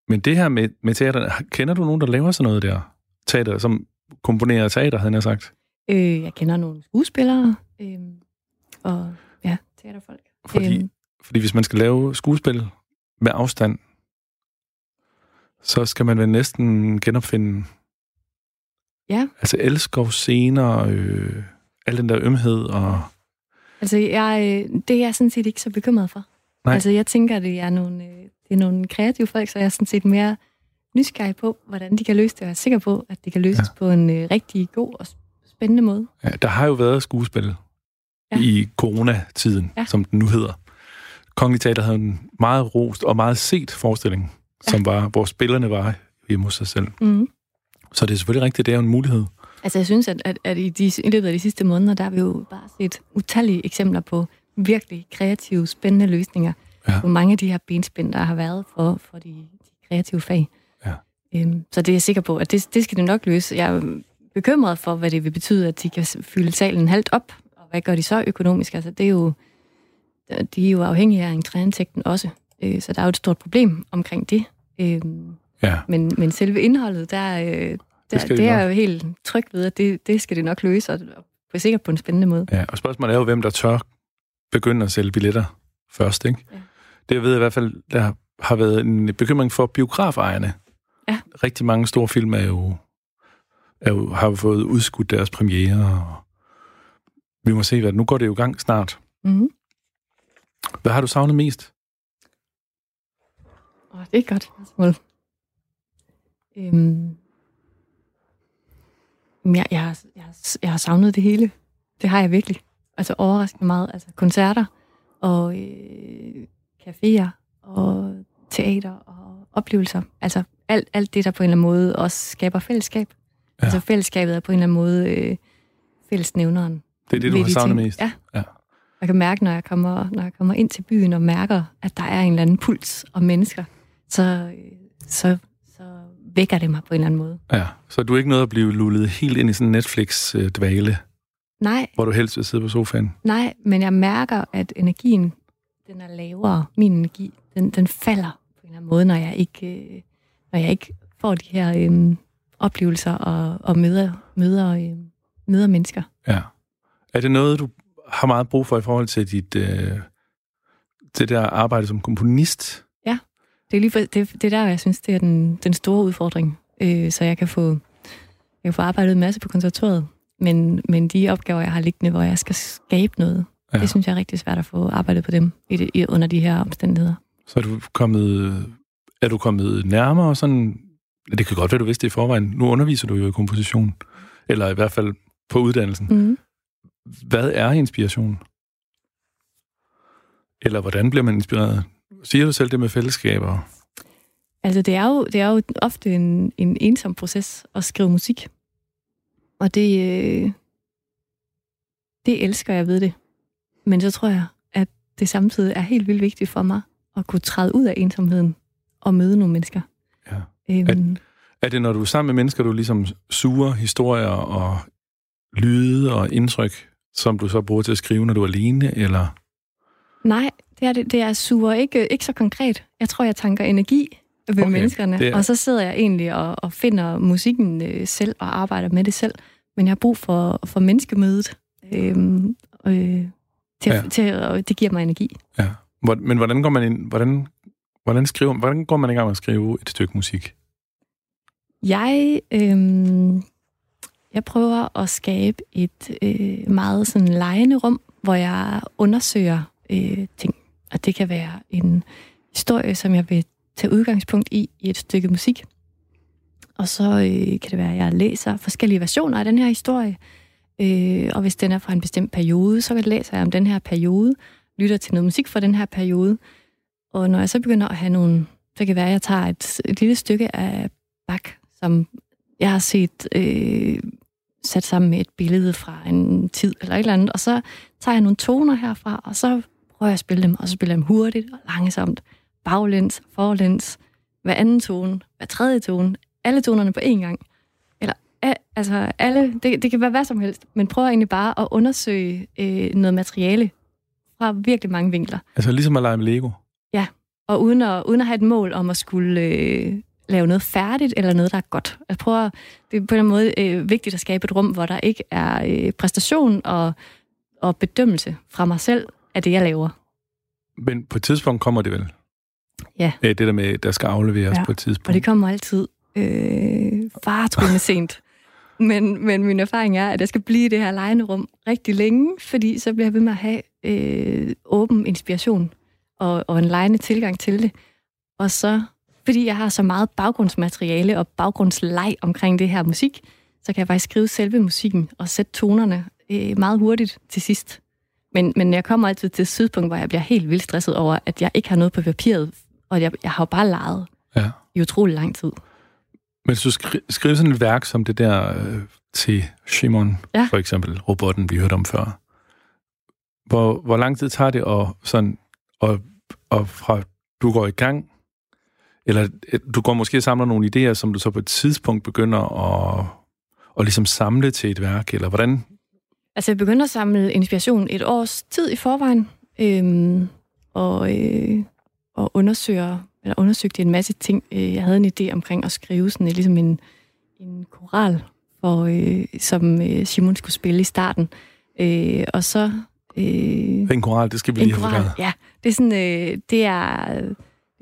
men det her med, med teater, kender du nogen, der laver sådan noget der? Teater, som komponerer teater, havde jeg sagt. Øh, jeg kender nogle skuespillere, øh, og ja, teaterfolk. Fordi, Øhm. Fordi hvis man skal lave skuespil med afstand, så skal man vel næsten genopfinde Ja. altså Elskov scener, øh, al den der ømhed og... Altså, jeg, øh, det er jeg sådan set ikke så bekymret for. Nej. Altså, jeg tænker, det er nogle, øh, det er nogle kreative folk, så jeg er sådan set mere nysgerrig på, hvordan de kan løse det, og jeg er sikker på, at det kan løses Ja. på en øh, rigtig god og spændende måde. Ja, der har jo været skuespil ja. I coronatiden. Ja. som den nu hedder. Kongelig Teater havde en meget rost og meget set forestilling, som var, hvor spillerne var hjemme hos sig selv. Mm. Så det er selvfølgelig rigtigt, det er en mulighed. Altså, jeg synes, at, at, at i, de, i løbet af de sidste måneder, der har vi jo bare set utallige eksempler på virkelig kreative, spændende løsninger. Ja. På mange af de her benspænd, der har været for, for de, de kreative fag. Ja. Øhm, så det er jeg sikker på, at det, det skal det nok løse. Jeg er bekymret for, hvad det vil betyde, at de kan fylde salen halvt op. Og hvad gør de så økonomisk? Altså, det er jo, de er jo afhængige af entréindtægten også. Øh, så der er jo et stort problem omkring det. Øhm, Ja, men, men selve indholdet, der, øh, der, det, de det er jeg jo helt tryg ved, at det, det skal det nok løse, og og sikkert på en spændende måde. ja. Og spørgsmålet er jo, hvem der tør begynde at sælge billetter først, ikke? Ja. Det jeg ved i hvert fald, der har været en bekymring for biografejerne. Ja. Rigtig mange store film er jo, er jo, har jo fået udskudt deres premiere, og vi må se, hvad nu går det jo i gang snart. Mm-hmm. Hvad har du savnet mest? Oh, det er et godt spørgsmål. Øhm, jeg, jeg, har, jeg, har- jeg har savnet det hele. Det har jeg virkelig. Altså overraskende meget. Altså koncerter og øh, caféer og teater og oplevelser. Altså alt, alt det, der på en eller anden måde også skaber fællesskab. Ja. Altså fællesskabet er på en eller anden måde øh, fællesnævneren. Det er det, du har savnet ting. mest? Ja. Ja. Jeg kan mærke, når jeg, kommer, når jeg kommer ind til byen og mærker, at der er en eller anden puls og mennesker, så, øh, så, så vækker det mig på en eller anden måde. Ja, så du er ikke noget at blive lullet helt ind i sådan en Netflix-dvale, Nej, hvor du helst vil sidde på sofaen? nej, men jeg mærker, at energien, den er lavere. Min energi, den, den falder på en eller anden måde, når jeg ikke, øh, når jeg ikke får de her øh, oplevelser og, og møder, møder, øh, møder mennesker. Ja. Er det noget, du har meget brug for i forhold til dit øh, det der arbejde som komponist? Det er lige for, det, det er der, jeg synes, det er den, den store udfordring. Øh, så jeg kan få jeg kan få arbejdet en masse på konservatoriet, men, men de opgaver, jeg har liggende, hvor jeg skal skabe noget, Ja. ja. det synes jeg er rigtig svært at få arbejdet på dem i det, i, under de her omstændigheder. Så er du kommet, er du kommet nærmere sådan... Det kan godt være, du vidste det i forvejen. Nu underviser du jo i komposition. Eller i hvert fald på uddannelsen. Mm. Hvad er inspiration? Eller hvordan bliver man inspireret? Siger du selv det med fællesskaber? Altså, det er jo, det er jo ofte en, en ensom proces at skrive musik. Og det, øh, det elsker jeg ved det. Men så tror jeg, at det samtidig er helt vildt vigtigt for mig at kunne træde ud af ensomheden at møde nogle mennesker. Ja. Øhm, er, er det, når du er sammen med mennesker, du ligesom suger historier og lyde og indtryk, som du så bruger til at skrive, når du er alene, eller? Nej, det er, det, det er suger ikke, ikke så konkret. Jeg tror, jeg tanker energi ved okay, menneskerne, er... og så sidder jeg egentlig og, og finder musikken øh, selv og arbejder med det selv. Men jeg har brug for, for menneskemødet, øhm, øh, til, ja. til, og det giver mig energi. Ja. Men hvordan går man ind, hvordan, hvordan, skriver, hvordan går man i gang med at skrive et stykke musik? Jeg, øhm, jeg prøver at skabe et øh, meget sådan lejende rum, hvor jeg undersøger øh, ting. Og det kan være en historie, som jeg vil tage udgangspunkt i i et stykke musik. Og så øh, kan det være, at jeg læser forskellige versioner af den her historie. Øh, og hvis den er fra en bestemt periode, så læser jeg om den her periode, lytter til noget musik fra den her periode. Og når jeg så begynder at have nogle... Så kan det være, at jeg tager et, et lille stykke af Bach, som jeg har set øh, sat sammen med et billede fra en tid eller et eller andet, og så tager jeg nogle toner herfra, og så prøver jeg at spille dem, og så spiller jeg dem hurtigt og langsomt, baglæns, forlæns, hver anden tone, hver tredje tone, alle tonerne på én gang. Eller altså alle, det, det kan være hvad som helst, men prøv egentlig bare at undersøge øh, noget materiale fra virkelig mange vinkler. Altså ligesom at lege med Lego? Ja, og uden at, uden at have et mål om at skulle øh, lave noget færdigt, eller noget, der er godt. Jeg prøver, det er på en måde øh, vigtigt at skabe et rum, hvor der ikke er øh, præstation og, og bedømmelse fra mig selv af det, jeg laver. Men på et tidspunkt kommer det vel? Ja. Det der med, der skal afleveres ja. på et tidspunkt. og det kommer altid øh, faretruende sent. Men, men min erfaring er, at jeg skal blive i det her lejende rum rigtig længe, fordi så bliver jeg ved med at have øh, åben inspiration og, og en lejende tilgang til det. Og så, fordi jeg har så meget baggrundsmateriale og baggrundsleg omkring det her musik, så kan jeg faktisk skrive selve musikken og sætte tonerne øh, meget hurtigt til sidst. Men, men jeg kommer altid til et tidspunkt, hvor jeg bliver helt vildt stresset over, at jeg ikke har noget på papiret, og jeg, jeg har jo bare leget ja. i utrolig lang tid. Men hvis du skri- skriver sådan et værk som det der øh, til Shimon, ja. for eksempel, robotten, vi hørte om før, hvor, hvor lang tid tager det at, sådan, og, og fra du går i gang, eller øh, du går måske og samler nogle idéer, som du så på et tidspunkt begynder at, at ligesom samle til et værk, eller hvordan? Altså, jeg begynder at samle inspiration et års tid i forvejen, øhm, og, øh, og undersøger eller undersøgte en masse ting. Øh, jeg havde en idé omkring at skrive sådan ligesom en, en koral, for, øh, som øh, Simon skulle spille i starten. Øh, og så... Øh, en koral, det skal vi lige have koral, Ja, det er sådan, øh, det er,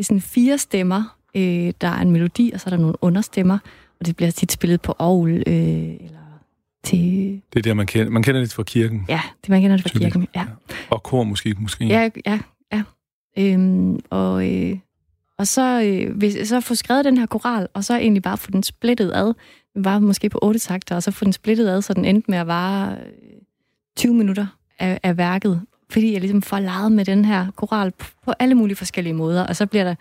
det er sådan fire stemmer. Øh, der er en melodi, og så er der nogle understemmer, og det bliver tit spillet på ovl, øh, eller til... Det er der, man kender, man kender det fra kirken. Ja, det man kender det fra Typisk. kirken, ja. Og kor måske, måske. Ja, ja, ja. Øhm, og, øh, og så, øh, hvis, så få skrevet den her koral, og så egentlig bare få den splittet ad. Den var måske på otte takter, og så få den splittet ad, så den endte med at vare 20 øh, minutter af, af værket. Fordi jeg ligesom får leget med den her koral på alle mulige forskellige måder. Og så bliver der,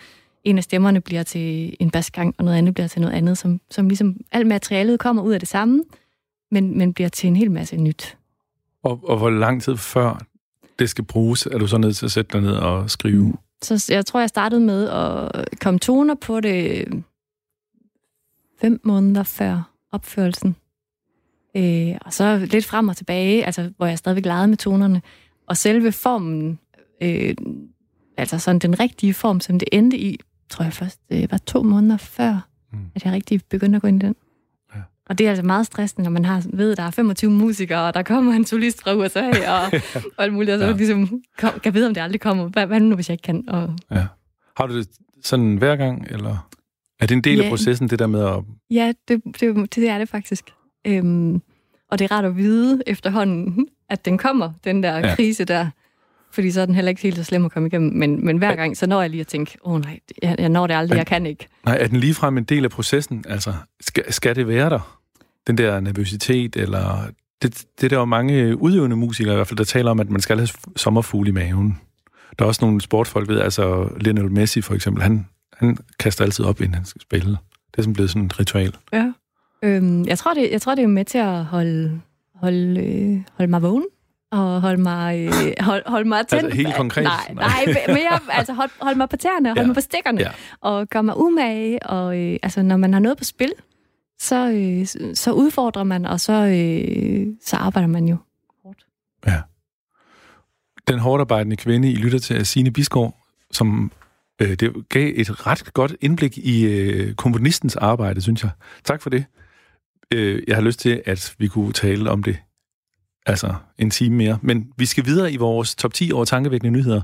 en af stemmerne bliver til en basgang, og noget andet bliver til noget andet, som, som ligesom alt materialet kommer ud af det samme, men, men bliver til en hel masse nyt. Og, og hvor lang tid før det skal bruges, er du så nødt til at sætte dig ned og skrive? Mm. Så jeg tror, jeg startede med at komme toner på det fem måneder før opførelsen. Øh, og så lidt frem og tilbage, altså, hvor jeg stadigvæk legede med tonerne. Og selve formen, øh, altså sådan den rigtige form, som det endte i, tror jeg først, det var to måneder før, mm. at jeg rigtig begyndte at gå ind i den. Og det er altså meget stressende, når man har, ved, at der er 25 musikere, og der kommer en solist fra USA, og, og alt muligt, og så ja. ligesom, kom, kan vide, om det aldrig kommer. Hvad, hvad nu, hvis jeg ikke kan? Og... Ja. Har du det sådan hver gang, eller er det en del ja. af processen, det der med at... Ja, det, det, det er det faktisk. Øhm, og det er rart at vide efterhånden, at den kommer, den der ja. krise der. Fordi så er den heller ikke helt så slem at komme igennem. Men, men hver gang, så når jeg lige at tænke, åh oh, nej, jeg, jeg når det aldrig, jeg kan ikke. Nej, er den ligefrem en del af processen? Altså, skal, skal det være der? den der nervøsitet, eller det, det der er jo mange udøvende musikere i hvert fald, der taler om, at man skal have sommerfugl i maven. Der er også nogle sportfolk, ved, altså Lionel Messi for eksempel, han, han kaster altid op, inden han skal spille. Det er som blevet sådan et ritual. Ja. Øhm, jeg, tror, det, jeg tror, det er med til at holde, holde, øh, holde mig vågen. og holde mig, øh, hold, hold mig tændt. Altså helt konkret? Nej, nej mere, altså hold, hold mig på tæerne, hold ja. mig på stikkerne, ja. og gøre mig umage. Og øh, altså, når man har noget på spil, så, øh, så udfordrer man, og så, øh, så arbejder man jo hårdt. Ja. Den hårdt arbejdende kvinde, I lytter til, er Signe Bisgaard, som øh, det gav et ret godt indblik i øh, komponistens arbejde, synes jeg. Tak for det. Øh, jeg har lyst til, at vi kunne tale om det altså en time mere. Men vi skal videre i vores top 10 over tankevækkende nyheder,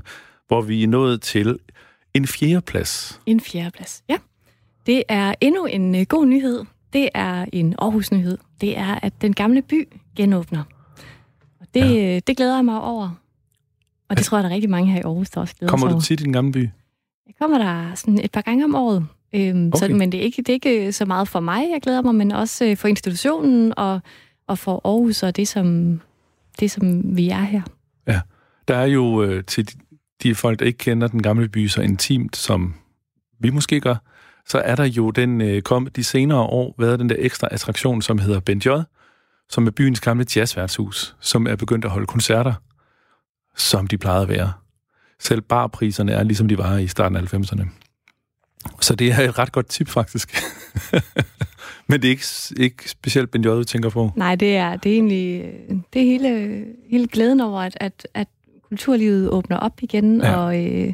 hvor vi er nået til en fjerdeplads. En fjerdeplads, ja. Det er endnu en øh, god nyhed. Det er en Aarhus-nyhed. Det er, at den gamle by genåbner. Og det, ja. Øh, det glæder jeg mig over. Og det tror jeg, der er rigtig mange her i Aarhus, der også glæder Kommer sig du tit i den gamle by? Jeg kommer der sådan et par gange om året. Øhm, okay. så, men det er, ikke, det er ikke så meget for mig, jeg glæder mig, men også øh, for institutionen og, og for Aarhus og det som, det, som vi er her. Ja, der er jo øh, til de, de folk, der ikke kender den gamle by så intimt, som vi måske gør, så er der jo den, øh, kom de senere år, været den der ekstra attraktion, som hedder Ben J., som er byens gamle jazzværtshus, som er begyndt at holde koncerter, som de plejede at være. Selv barpriserne er, ligesom de var i starten af 90'erne. Så det er et ret godt tip, faktisk. Men det er ikke, ikke specielt Ben J, du tænker på? Nej, det er, det er egentlig det er hele, hele glæden over, at, at, at kulturlivet åbner op igen, ja. og øh,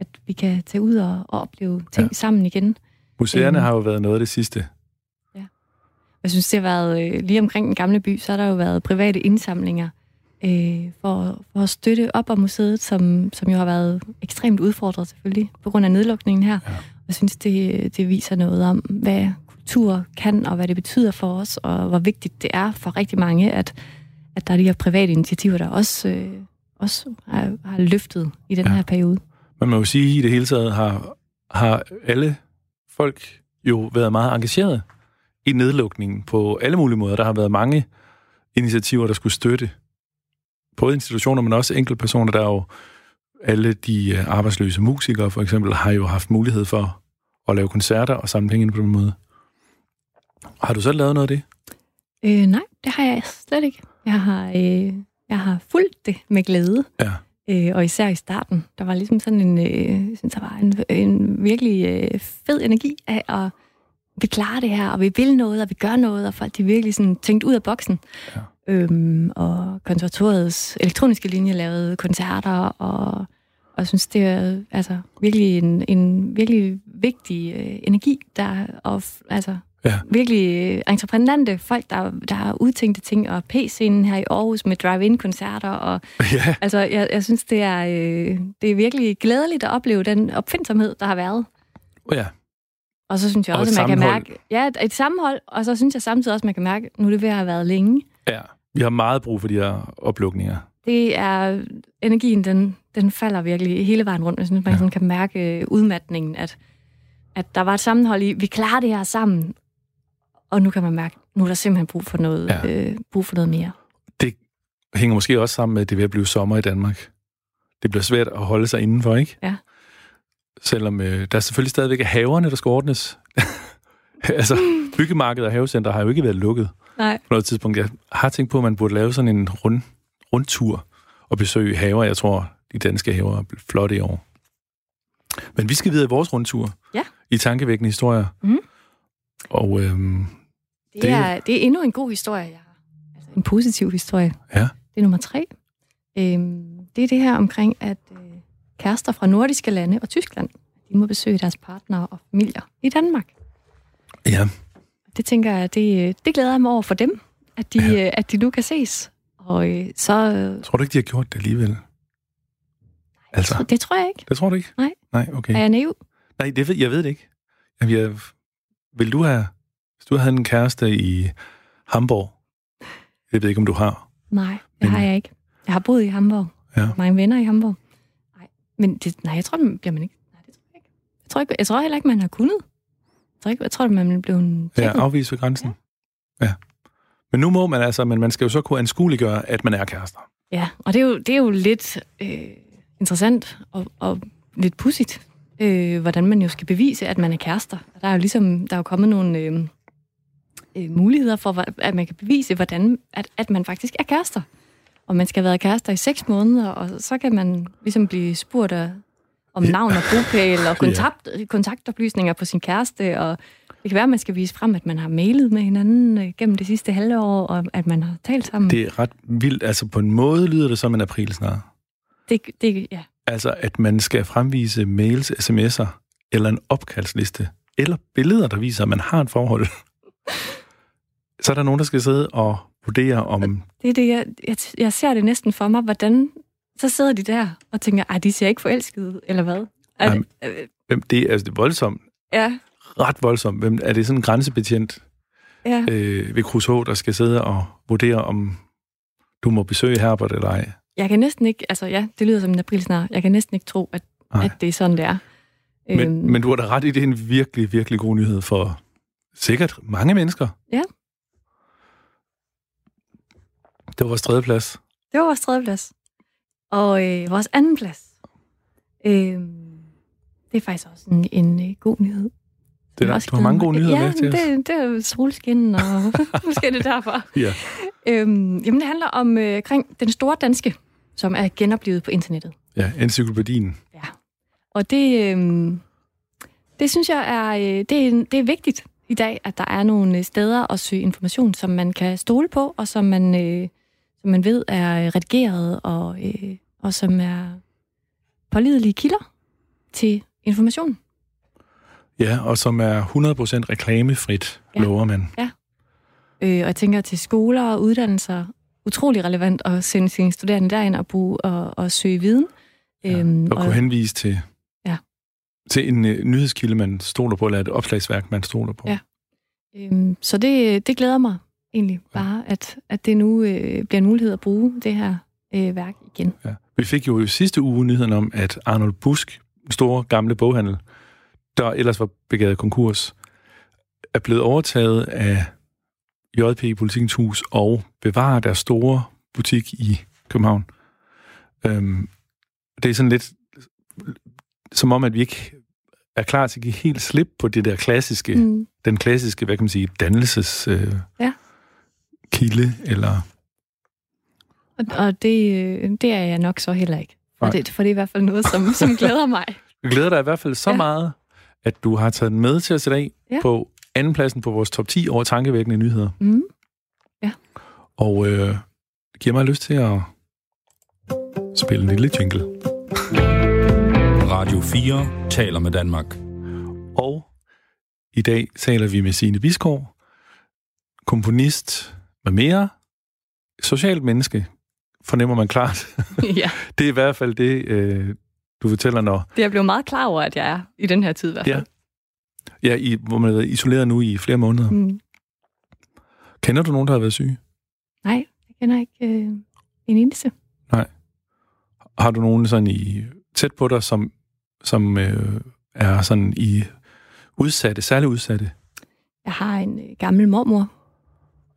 at vi kan tage ud og, og opleve ting ja. sammen igen. Museerne øhm. har jo været noget af det sidste. Ja. Jeg synes, det har været, øh, lige omkring den gamle by, så har der jo været private indsamlinger øh, for, for at støtte op om museet, som, som jo har været ekstremt udfordret selvfølgelig, på grund af nedlukningen her. Ja. Jeg synes, det, det viser noget om, hvad kultur kan, og hvad det betyder for os, og hvor vigtigt det er for rigtig mange, at, at der er de her private initiativer, der også, øh, også har, har løftet i den ja. her periode. Man må jo sige, at i det hele taget har, har alle folk jo været meget engageret i nedlukningen på alle mulige måder. Der har været mange initiativer, der skulle støtte både institutioner, men også enkeltpersoner, der er jo alle de øh, arbejdsløse musikere, for eksempel, har jo haft mulighed for at lave koncerter og samle penge ind på den måde. Har du selv lavet noget af det? Øh, nej, det har jeg slet ikke. Jeg har, øh, jeg har fulgt det med glæde. Ja. Øh, og især i starten, der var ligesom sådan en, øh, jeg synes, der var en, en virkelig øh, fed energi af at vi klarer det her, og vi vil noget, og vi gør noget, og folk de virkelig sådan tænkt ud af boksen. Ja. Øhm, og konservatoriets elektroniske linje lavede koncerter, og, og jeg synes, det er altså, virkelig en, en virkelig vigtig øh, energi, der og, altså, ja. virkelig øh, entreprenante folk, der, der har udtænkte ting, og P-scenen her i Aarhus med drive-in-koncerter, og ja. altså, jeg, jeg synes, det er, øh, det er virkelig glædeligt at opleve den opfindsomhed, der har været. Ja. Og så synes jeg og også, at man sammenhold. kan mærke, ja, et sammenhold, og så synes jeg samtidig også, at man kan mærke, nu er det ved at have været længe. Ja, vi har meget brug for de her oplukninger. Det er, energien, den, den falder virkelig hele vejen rundt. Jeg synes, man ja. kan mærke udmattningen, at, at der var et sammenhold i, vi klarer det her sammen, og nu kan man mærke, nu er der simpelthen brug for noget, ja. øh, brug for noget mere. Det hænger måske også sammen med, at det er ved at blive sommer i Danmark. Det bliver svært at holde sig indenfor, ikke? Ja. Selvom øh, der er selvfølgelig stadigvæk haverne, der skal ordnes. altså, byggemarkedet og havecenter har jo ikke været lukket. Nej. På noget tidspunkt. Jeg har tænkt på, at man burde lave sådan en rund, rundtur og besøge haver. Jeg tror, de danske haver er flotte i år. Men vi skal videre i vores rundtur. Ja. I tankevækkende historier. Mm. Og øhm, det, det, er, det er endnu en god historie, ja. Altså en positiv historie. Ja. Det er nummer tre. Øhm, det er det her omkring, at øh, kærester fra nordiske lande og Tyskland, de må besøge deres partnere og familier i Danmark. Ja. Det tænker jeg, det, det glæder jeg mig over for dem, at de, ja. at de nu kan ses. Og øh, så... Tror du ikke, de har gjort det alligevel? Altså, det, det tror jeg ikke. Det tror du ikke? Nej. Nej, okay. Er jeg naiv? Nej, det ved, jeg ved det ikke. Jamen, jeg, vil du have... Hvis du havde en kæreste i Hamburg, jeg ved ikke, om du har. Nej, det men, har jeg ikke. Jeg har boet i Hamburg. Ja. Mange venner i Hamburg. Nej, men det, nej, jeg tror, det bliver man ikke. Nej, det tror jeg ikke. Jeg tror, ikke, jeg tror heller ikke, man har kunnet. Jeg tror, ikke, jeg tror man blev en Ja, afvist ved grænsen. Ja. ja. Men nu må man altså, men man skal jo så kunne anskueliggøre, at man er kærester. Ja, og det er jo, det er jo lidt øh, interessant og, og lidt pudsigt, øh, hvordan man jo skal bevise, at man er kærester. Der er jo ligesom, der er jo kommet nogle øh, øh, muligheder for, at man kan bevise, hvordan, at, at man faktisk er kærester. og man skal have været kærester i seks måneder, og så kan man ligesom blive spurgt af, om navn og bopæl og kontakt, ja. kontaktoplysninger på sin kæreste, og det kan være, at man skal vise frem, at man har mailet med hinanden øh, gennem det sidste halve år, og at man har talt sammen. Det er ret vildt. Altså på en måde lyder det som en snart. Det, det, ja. Altså, at man skal fremvise mails, sms'er, eller en opkaldsliste, eller billeder, der viser, at man har et forhold. Så er der nogen, der skal sidde og vurdere om... Det er det, jeg, jeg, jeg ser det næsten for mig, hvordan... Så sidder de der og tænker, at de ser ikke forelskede, eller hvad? Er Jamen, det, øh, det, er, altså, det er voldsomt. Ja. Ret voldsomt. Hvem, er det sådan en grænsebetjent ja. øh, ved Kruså, der skal sidde og vurdere, om du må besøge Herbert eller ej? Jeg kan næsten ikke... Altså ja, det lyder som en aprilsnar. Jeg kan næsten ikke tro, at, at det er sådan, det er. Men, øhm. men du har da ret i, det er en virkelig, virkelig god nyhed for sikkert mange mennesker. Ja. Det var vores tredje plads. Det var vores tredje plads. Og øh, vores anden plads, øh, det er faktisk også en, en øh, god nyhed. Det er, du har mange gode nyheder ja, med til os. det, det er solskin, og måske er det derfor. ja. Øhm, jamen, det handler om øh, kring den store danske, som er genoplevet på internettet. Ja, encyklopædien. Ja. Og det, øh, det synes jeg er, øh, det er, det er vigtigt i dag, at der er nogle øh, steder at søge information, som man kan stole på, og som man, øh, som man ved er redigeret, og, øh, og som er pålidelige kilder til information. Ja, og som er 100% reklamefrit, ja. lover man. Ja. Øh, og jeg tænker til skoler og uddannelser, utrolig relevant at sende sine studerende derind og, bruge, og, og søge viden. Ja, øhm, og, og kunne henvise til, ja. til en uh, nyhedskilde, man stoler på, eller et opslagsværk, man stoler på. Ja. Øhm, så det, det glæder mig egentlig bare, at, at det nu øh, bliver en mulighed at bruge det her øh, værk igen. Ja. Vi fik jo i sidste uge nyheden om, at Arnold Busk, store gamle boghandel, der ellers var begæret konkurs, er blevet overtaget af JP Politikens Hus og bevarer deres store butik i København. Øhm, det er sådan lidt som om, at vi ikke er klar til at give helt slip på det der klassiske, mm. den klassiske, hvad kan man sige, dannelses øh, ja. kilde, eller... Og, og det, øh, det er jeg nok så heller ikke. For det, for det er i hvert fald noget, som, som glæder mig. Jeg glæder dig i hvert fald så ja. meget, at du har taget med til os i dag ja. på andenpladsen på vores top 10 over tankevækkende nyheder. Mm. Ja. Og øh, det giver mig lyst til at spille en lille jingle. Radio 4 taler med Danmark. Og i dag taler vi med Signe Biskov, komponist med mere, socialt menneske, fornemmer man klart. ja. det er i hvert fald det, øh, du fortæller, når... Det er jeg blevet meget klar over, at jeg er i den her tid i hvert fald. Ja, ja i, hvor man er isoleret nu i flere måneder. Mm. Kender du nogen, der har været syge? Nej, jeg kender ikke øh, en eneste. Nej. Har du nogen sådan i tæt på dig, som, som øh, er sådan i udsatte, særligt udsatte? Jeg har en øh, gammel mormor,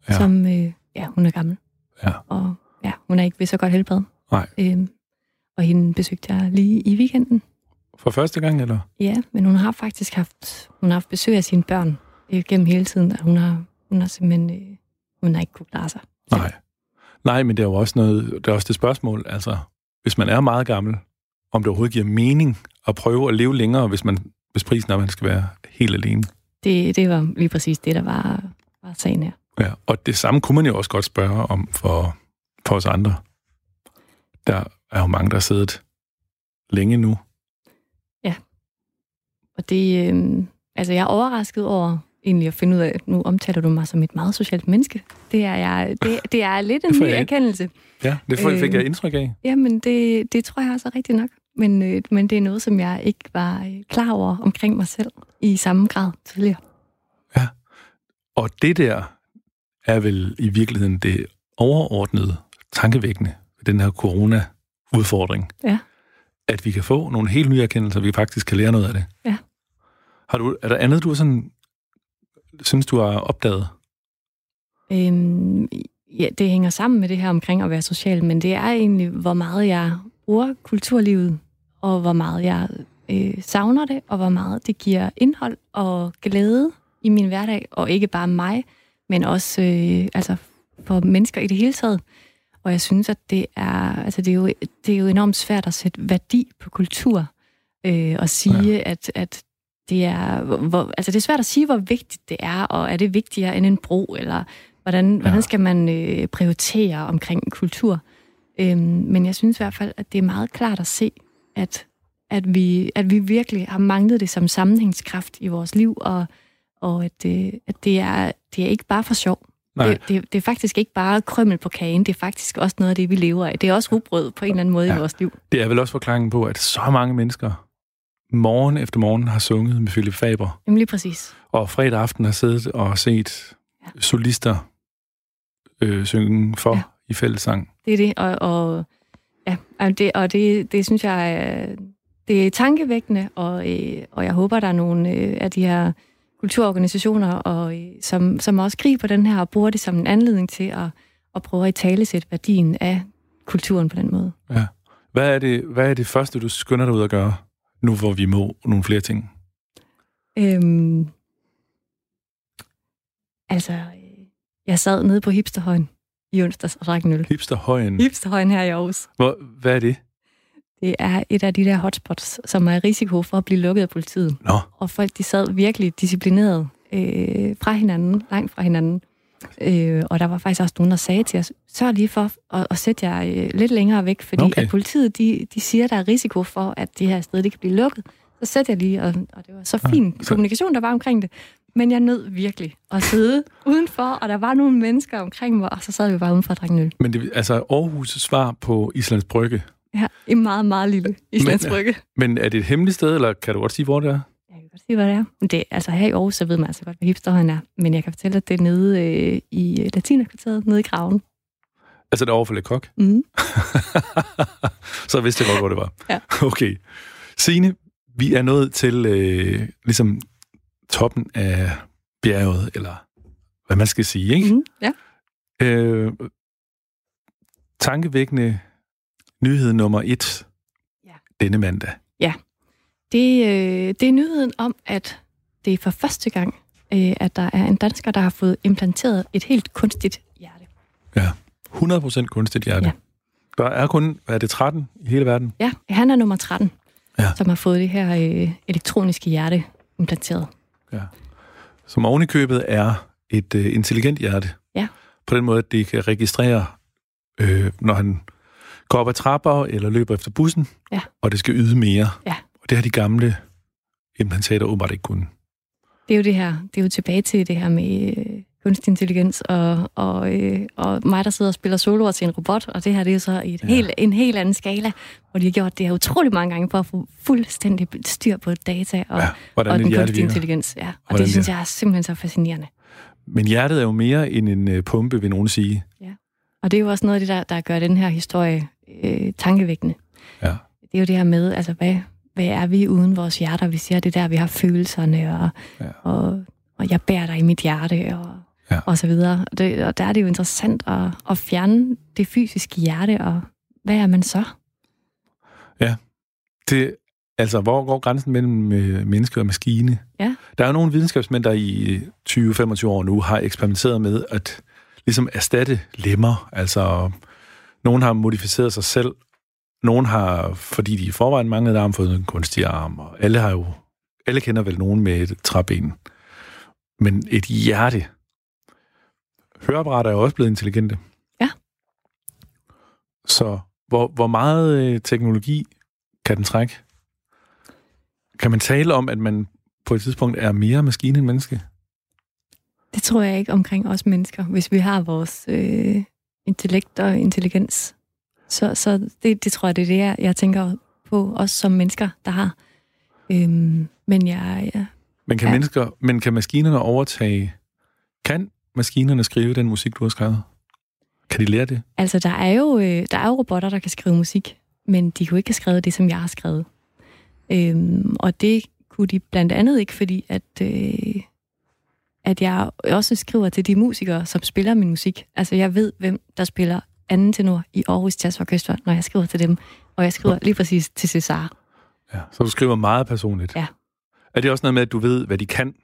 ja. som, øh, ja, hun er gammel. Ja. Og ja, hun er ikke ved så godt helbred. Nej. Øhm, og hende besøgte jeg lige i weekenden. For første gang, eller? Ja, men hun har faktisk haft, hun har haft besøg af sine børn øh, gennem hele tiden, og hun har, hun har simpelthen, øh, hun har ikke kunne klare sig. Nej. Nej, men det er jo også noget, det er også det spørgsmål, altså, hvis man er meget gammel, om det overhovedet giver mening at prøve at leve længere, hvis, man, hvis prisen er, at man skal være helt alene. Det, det var lige præcis det, der var, var sagen her. Ja, og det samme kunne man jo også godt spørge om for, for os andre. Der er jo mange, der har siddet længe nu. Og det, øh, altså jeg er overrasket over egentlig at finde ud af, at nu omtaler du mig som et meget socialt menneske. Det er, jeg, det, det er lidt en ny erkendelse. Ja, det fik jeg øh, indtryk af. Jamen, det, det tror jeg også er rigtigt nok. Men, øh, men det er noget, som jeg ikke var øh, klar over omkring mig selv i samme grad tidligere. Ja, og det der er vel i virkeligheden det overordnede tankevækkende ved den her corona udfordring. Ja. At vi kan få nogle helt nye erkendelser, vi faktisk kan lære noget af det. Ja. Har du, er der andet, du sådan, synes, du har opdaget? Øhm, ja, det hænger sammen med det her omkring at være social, men det er egentlig, hvor meget jeg bruger kulturlivet, og hvor meget jeg øh, savner det, og hvor meget det giver indhold og glæde i min hverdag, og ikke bare mig, men også øh, altså for mennesker i det hele taget. Og jeg synes, at det er, altså det er, jo, det er jo enormt svært at sætte værdi på kultur, øh, og sige, ja. at, at det er, hvor, altså det er svært at sige, hvor vigtigt det er, og er det vigtigere end en bro, eller hvordan, ja. hvordan skal man øh, prioritere omkring kultur. Øhm, men jeg synes i hvert fald, at det er meget klart at se, at, at, vi, at vi virkelig har manglet det som sammenhængskraft i vores liv, og, og at, øh, at det, er, det er ikke bare for sjov. Nej. Det, det, det er faktisk ikke bare krømmel på kagen, det er faktisk også noget af det, vi lever af. Det er også rugbrød på en eller anden måde ja. i vores liv. Det er vel også forklaringen på, at så mange mennesker morgen efter morgen har sunget med Philip Faber. Jamen lige præcis. Og fredag aften har siddet og set ja. solister øh, synge for ja. i fællessang. Det er det, og, og, ja, det, og det, det synes jeg det er tankevækkende, og, øh, og jeg håber, der er nogle øh, af de her kulturorganisationer, og, øh, som, som også griber den her og bruger det som en anledning til at, at prøve at tale sætte værdien af kulturen på den måde. Ja. Hvad er det, hvad er det første, du skynder dig ud at gøre, nu hvor vi må nogle flere ting? Øhm, altså, jeg sad nede på Hipsterhøjen i onsdags og drak en øl. Hipsterhøjen? Hipsterhøjen her i Aarhus. Hvor, hvad er det? Det er et af de der hotspots, som er risiko for at blive lukket af politiet. Nå. Og folk, de sad virkelig disciplineret øh, fra hinanden, langt fra hinanden. Øh, og der var faktisk også nogen, der sagde til os, sørg lige for at, at sætte jer øh, lidt længere væk, fordi okay. at politiet, de, de siger, der er risiko for, at det her sted, det kan blive lukket. Så sætter jeg lige, og, og det var så fin ja, så... kommunikation, der var omkring det. Men jeg nød virkelig at sidde udenfor, og der var nogle mennesker omkring mig, og så sad vi bare udenfor og drak øl. Men det, altså Aarhus' svar på Islands Brygge? Ja, en meget, meget lille Islands Brygge. Men er det et hemmeligt sted, eller kan du godt sige, hvor det er? Jeg kan godt sige, hvad det er. Men det, altså her i Aarhus, så ved man altså godt, hvad hipsterhøjen er. Men jeg kan fortælle, at det er nede øh, i Latinakvarteret, nede i Graven. Altså det er overfor Le Coq? Mm. så vidste jeg godt, hvor det var. Ja. Okay. Signe, vi er nået til øh, ligesom toppen af bjerget, eller hvad man skal sige, ikke? Mm, ja. Øh, tankevækkende nyhed nummer et ja. denne mandag. Ja. Det, øh, det er nyheden om, at det er for første gang, øh, at der er en dansker, der har fået implanteret et helt kunstigt hjerte. Ja, 100% kunstigt hjerte. Ja. Der er kun, hvad er det, 13 i hele verden? Ja, han er nummer 13, ja. som har fået det her øh, elektroniske hjerte implanteret. Ja. Som ovenikøbet er et øh, intelligent hjerte. Ja. På den måde, at det kan registrere, øh, når han går op ad trapper eller løber efter bussen, ja. og det skal yde mere. Ja. Og det har de gamle implantater åbenbart ikke kunnet. Det er jo det her, det er jo tilbage til det her med øh, kunstig intelligens og, og, øh, og mig, der sidder og spiller soloer til en robot, og det her det er så i et ja. helt, en helt anden skala, hvor de har gjort det her utrolig mange gange for at få fuldstændig styr på data og, ja, og den kunstige intelligens. Ja. Og hvordan det synes jeg er simpelthen så fascinerende. Men hjertet er jo mere end en øh, pumpe, vil nogen sige. Ja, og det er jo også noget af det, der, der gør den her historie øh, tankevækkende. Ja. Det er jo det her med, altså hvad, hvad er vi uden vores hjerter? Vi siger, det der, vi har følelserne, og, ja. og, og jeg bærer dig i mit hjerte, og ja. og så videre. Og, det, og der er det jo interessant at, at fjerne det fysiske hjerte, og hvad er man så? Ja, det, altså hvor går grænsen mellem øh, menneske og maskine? Ja. Der er jo nogle videnskabsmænd, der i 20-25 år nu har eksperimenteret med at ligesom erstatte lemmer. Altså, nogen har modificeret sig selv, nogen har, fordi de i forvejen manglede arm, fået en kunstig arm, og alle har jo, alle kender vel nogen med et træben. Men et hjerte, høreapparater er jo også blevet intelligente. Ja. Så hvor, hvor meget øh, teknologi kan den trække? Kan man tale om, at man på et tidspunkt er mere maskine end menneske? Det tror jeg ikke omkring os mennesker, hvis vi har vores øh, intellekt og intelligens. Så, så det, det tror jeg, det er det, jeg, jeg tænker på, os som mennesker, der har. Øhm, men jeg... Ja, men kan, ja. mennesker, men kan maskinerne overtage... Kan maskinerne skrive den musik, du har skrevet? Kan de lære det? Altså, der er jo, øh, der er jo robotter, der kan skrive musik, men de kunne ikke have skrevet det, som jeg har skrevet. Øhm, og det kunne de blandt andet ikke, fordi at, øh, at jeg også skriver til de musikere, som spiller min musik. Altså, jeg ved, hvem der spiller anden tenor i Aarhus Jazz Orchestra, når jeg skriver til dem. Og jeg skriver lige præcis til Cesar. Ja, så du skriver meget personligt? Ja. Er det også noget med, at du ved, hvad de kan?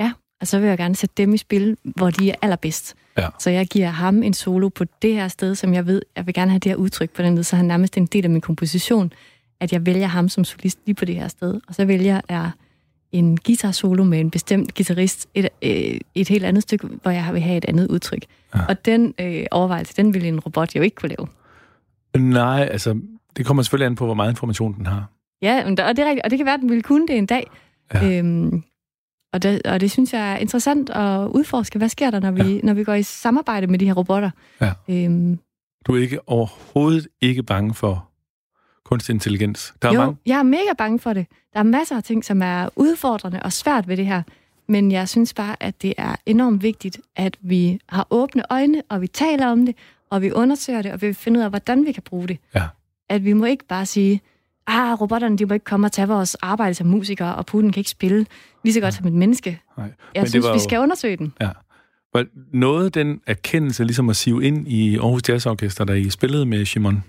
Ja, og så vil jeg gerne sætte dem i spil, hvor de er allerbedst. Ja. Så jeg giver ham en solo på det her sted, som jeg ved, jeg vil gerne have det her udtryk på den måde, så han nærmest er en del af min komposition, at jeg vælger ham som solist lige på det her sted. Og så vælger jeg en guitar solo med en bestemt guitarist et, øh, et helt andet stykke, hvor jeg vil have et andet udtryk. Ja. Og den øh, overvejelse, den ville en robot jo ikke kunne lave. Nej, altså, det kommer selvfølgelig an på, hvor meget information den har. Ja, og det er rigtigt, og det kan være, at den ville kunne det en dag. Ja. Øhm, og, det, og det synes jeg er interessant at udforske. Hvad sker der, når vi, ja. når vi går i samarbejde med de her robotter? Ja. Øhm, Du er ikke overhovedet ikke bange for kunstig intelligens. Der er jo, mange... jeg er mega bange for det. Der er masser af ting, som er udfordrende og svært ved det her. Men jeg synes bare, at det er enormt vigtigt, at vi har åbne øjne, og vi taler om det, og vi undersøger det, og vi finder ud af, hvordan vi kan bruge det. Ja. At vi må ikke bare sige, ah, robotterne de må ikke komme og tage vores arbejde som musikere, og Putin kan ikke spille lige så godt som et menneske. Nej. Jeg Men synes, var vi jo- skal undersøge den. Ja. Var noget den erkendelse ligesom at sive ind i Aarhus Jazz Orkester, der I spillede med Shimon?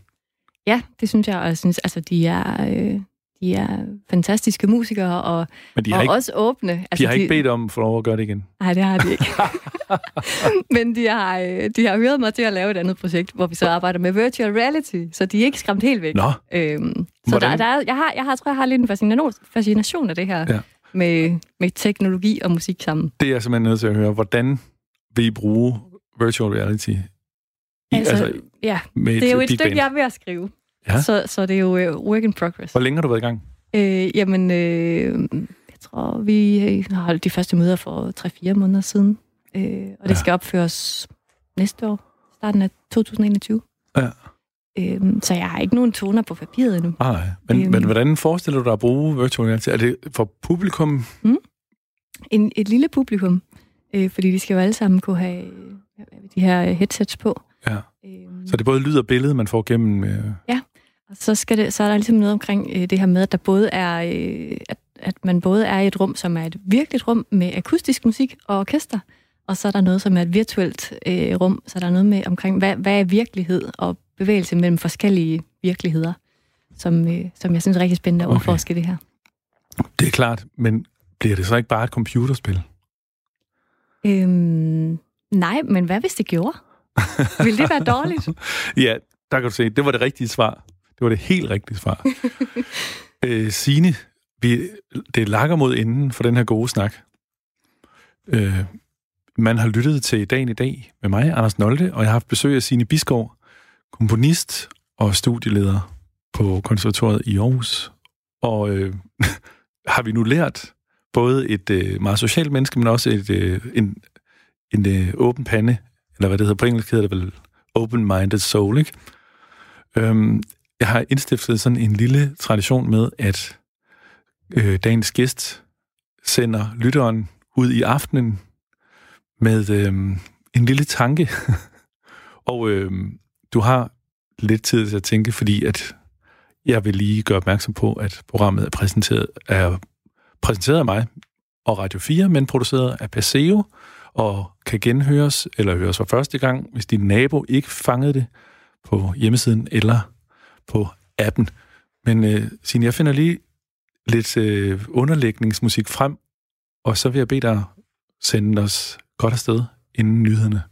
Ja, det synes jeg, og jeg synes, altså, de er, øh, de er fantastiske musikere, og, Men de og ikke, også åbne. Altså, de har ikke bedt om få lov at gøre det igen. Nej, det har de ikke. Men de har, øh, de har hørt mig til at lave et andet projekt, hvor vi så arbejder med virtual reality, så de er ikke skræmt helt væk. Nå, Øhm, så Hvordan? der, der er, jeg, har, jeg har, tror, jeg har lidt en fascination, fascination af det her Ja. med, med teknologi og musik sammen. det er jeg simpelthen nødt til at høre. Hvordan vil I bruge virtual reality? I, Altså, Ja, med det er jo et stykke, band? jeg er ved at skrive. Ja. Så, så det er jo øh, work in progress. Hvor længe har du været i gang? Øh, jamen, øh, jeg tror, vi har holdt de første møder for 3-4 måneder siden. Øh, og det Ja. skal opføres næste år, starten af 2021. Ja. Øh, så jeg har ikke nogen toner på papiret endnu. Nej, men, Øhm. men hvordan forestiller du dig at bruge virtual reality? Er det for publikum? En, et lille publikum, øh, fordi de skal jo alle sammen kunne have øh, de her øh, headsets på. Ja. Øh, Så det er både lyd og billede, man får gennem... Øh, Og så, skal det, så er der ligesom noget omkring øh, det her med, at der både er, øh, at, at man både er i et rum, som er et virkeligt rum med akustisk musik og orkester, og så er der noget, som er et virtuelt øh, rum, så der er noget med omkring, hvad, hvad er virkelighed og bevægelse mellem forskellige virkeligheder, som, øh, som jeg synes er rigtig spændende at Okay. udforske det her. det er klart, men bliver det så ikke bare et computerspil? Øhm, nej, men hvad hvis det gjorde? Vil det være dårligt? Ja, der kan du se, det var det rigtige svar. Det var det helt rigtige svar. øh, Signe, vi, det lakker mod enden for den her gode snak. Øh, man har lyttet til Dagen i dag med mig, Anders Nolte, og jeg har haft besøg af Signe Bisgaard, komponist og studieleder på konservatoriet i Aarhus. Og øh, har vi nu lært både et øh, meget socialt menneske, men også et, øh, en, en øh, åben pande, eller hvad det hedder på engelsk, hedder det vel open-minded soul, ikke? Øhm, jeg har indstiftet sådan en lille tradition med, at øh, dagens gæst sender lytteren ud i aftenen med øh, en lille tanke. og øh, du har lidt tid til at tænke, fordi at jeg vil lige gøre opmærksom på, at programmet er præsenteret, er præsenteret af mig og Radio 4, men produceret af Paseo, og kan genhøres eller høres for første gang, hvis din nabo ikke fangede det på hjemmesiden eller på appen. Men øh, Signe, jeg finder lige lidt øh, underlægningsmusik frem, og så vil jeg bede dig sende os godt afsted inden nyhederne.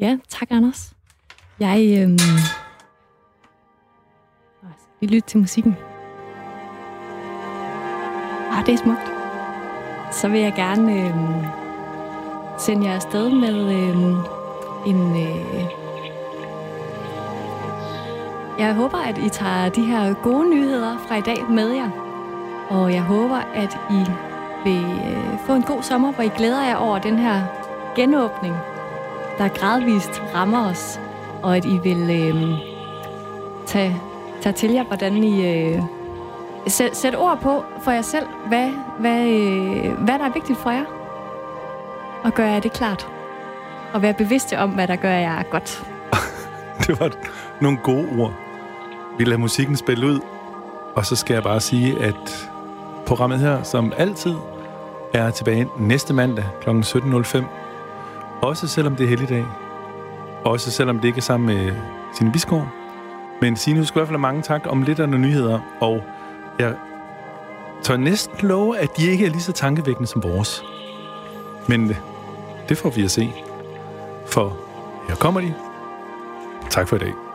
Ja, tak Anders. Jeg Øh... Vi lytter til musikken. Ah, det er smukt. Så vil jeg gerne øh, sende jer afsted med øh, en... Øh... Jeg håber, at I tager de her gode nyheder fra i dag med jer. Og jeg håber, at I vil øh, få en god sommer, hvor I glæder jer over den her genåbning, der gradvist rammer os, og at I vil øh, tage, tage til jer, hvordan I øh, sæt, sæt ord på for jer selv, hvad, hvad, øh, hvad der er vigtigt for jer, og gør jer det klart. Og være bevidste om, hvad der gør jer godt. Det var nogle gode ord. Vi lader musikken spille ud, og så skal jeg bare sige, at programmet her, som altid, er tilbage næste mandag kl. 17.05. Også selvom det er helligdag. Også selvom det ikke er sammen med sine biskår. Men Signe, husk i hvert fald have mange tak om lidt af nogle nyheder. Og jeg tør næsten love, at de ikke er lige så tankevækkende som vores. Men øh, det får vi at se. For her kommer de. Tak for i dag.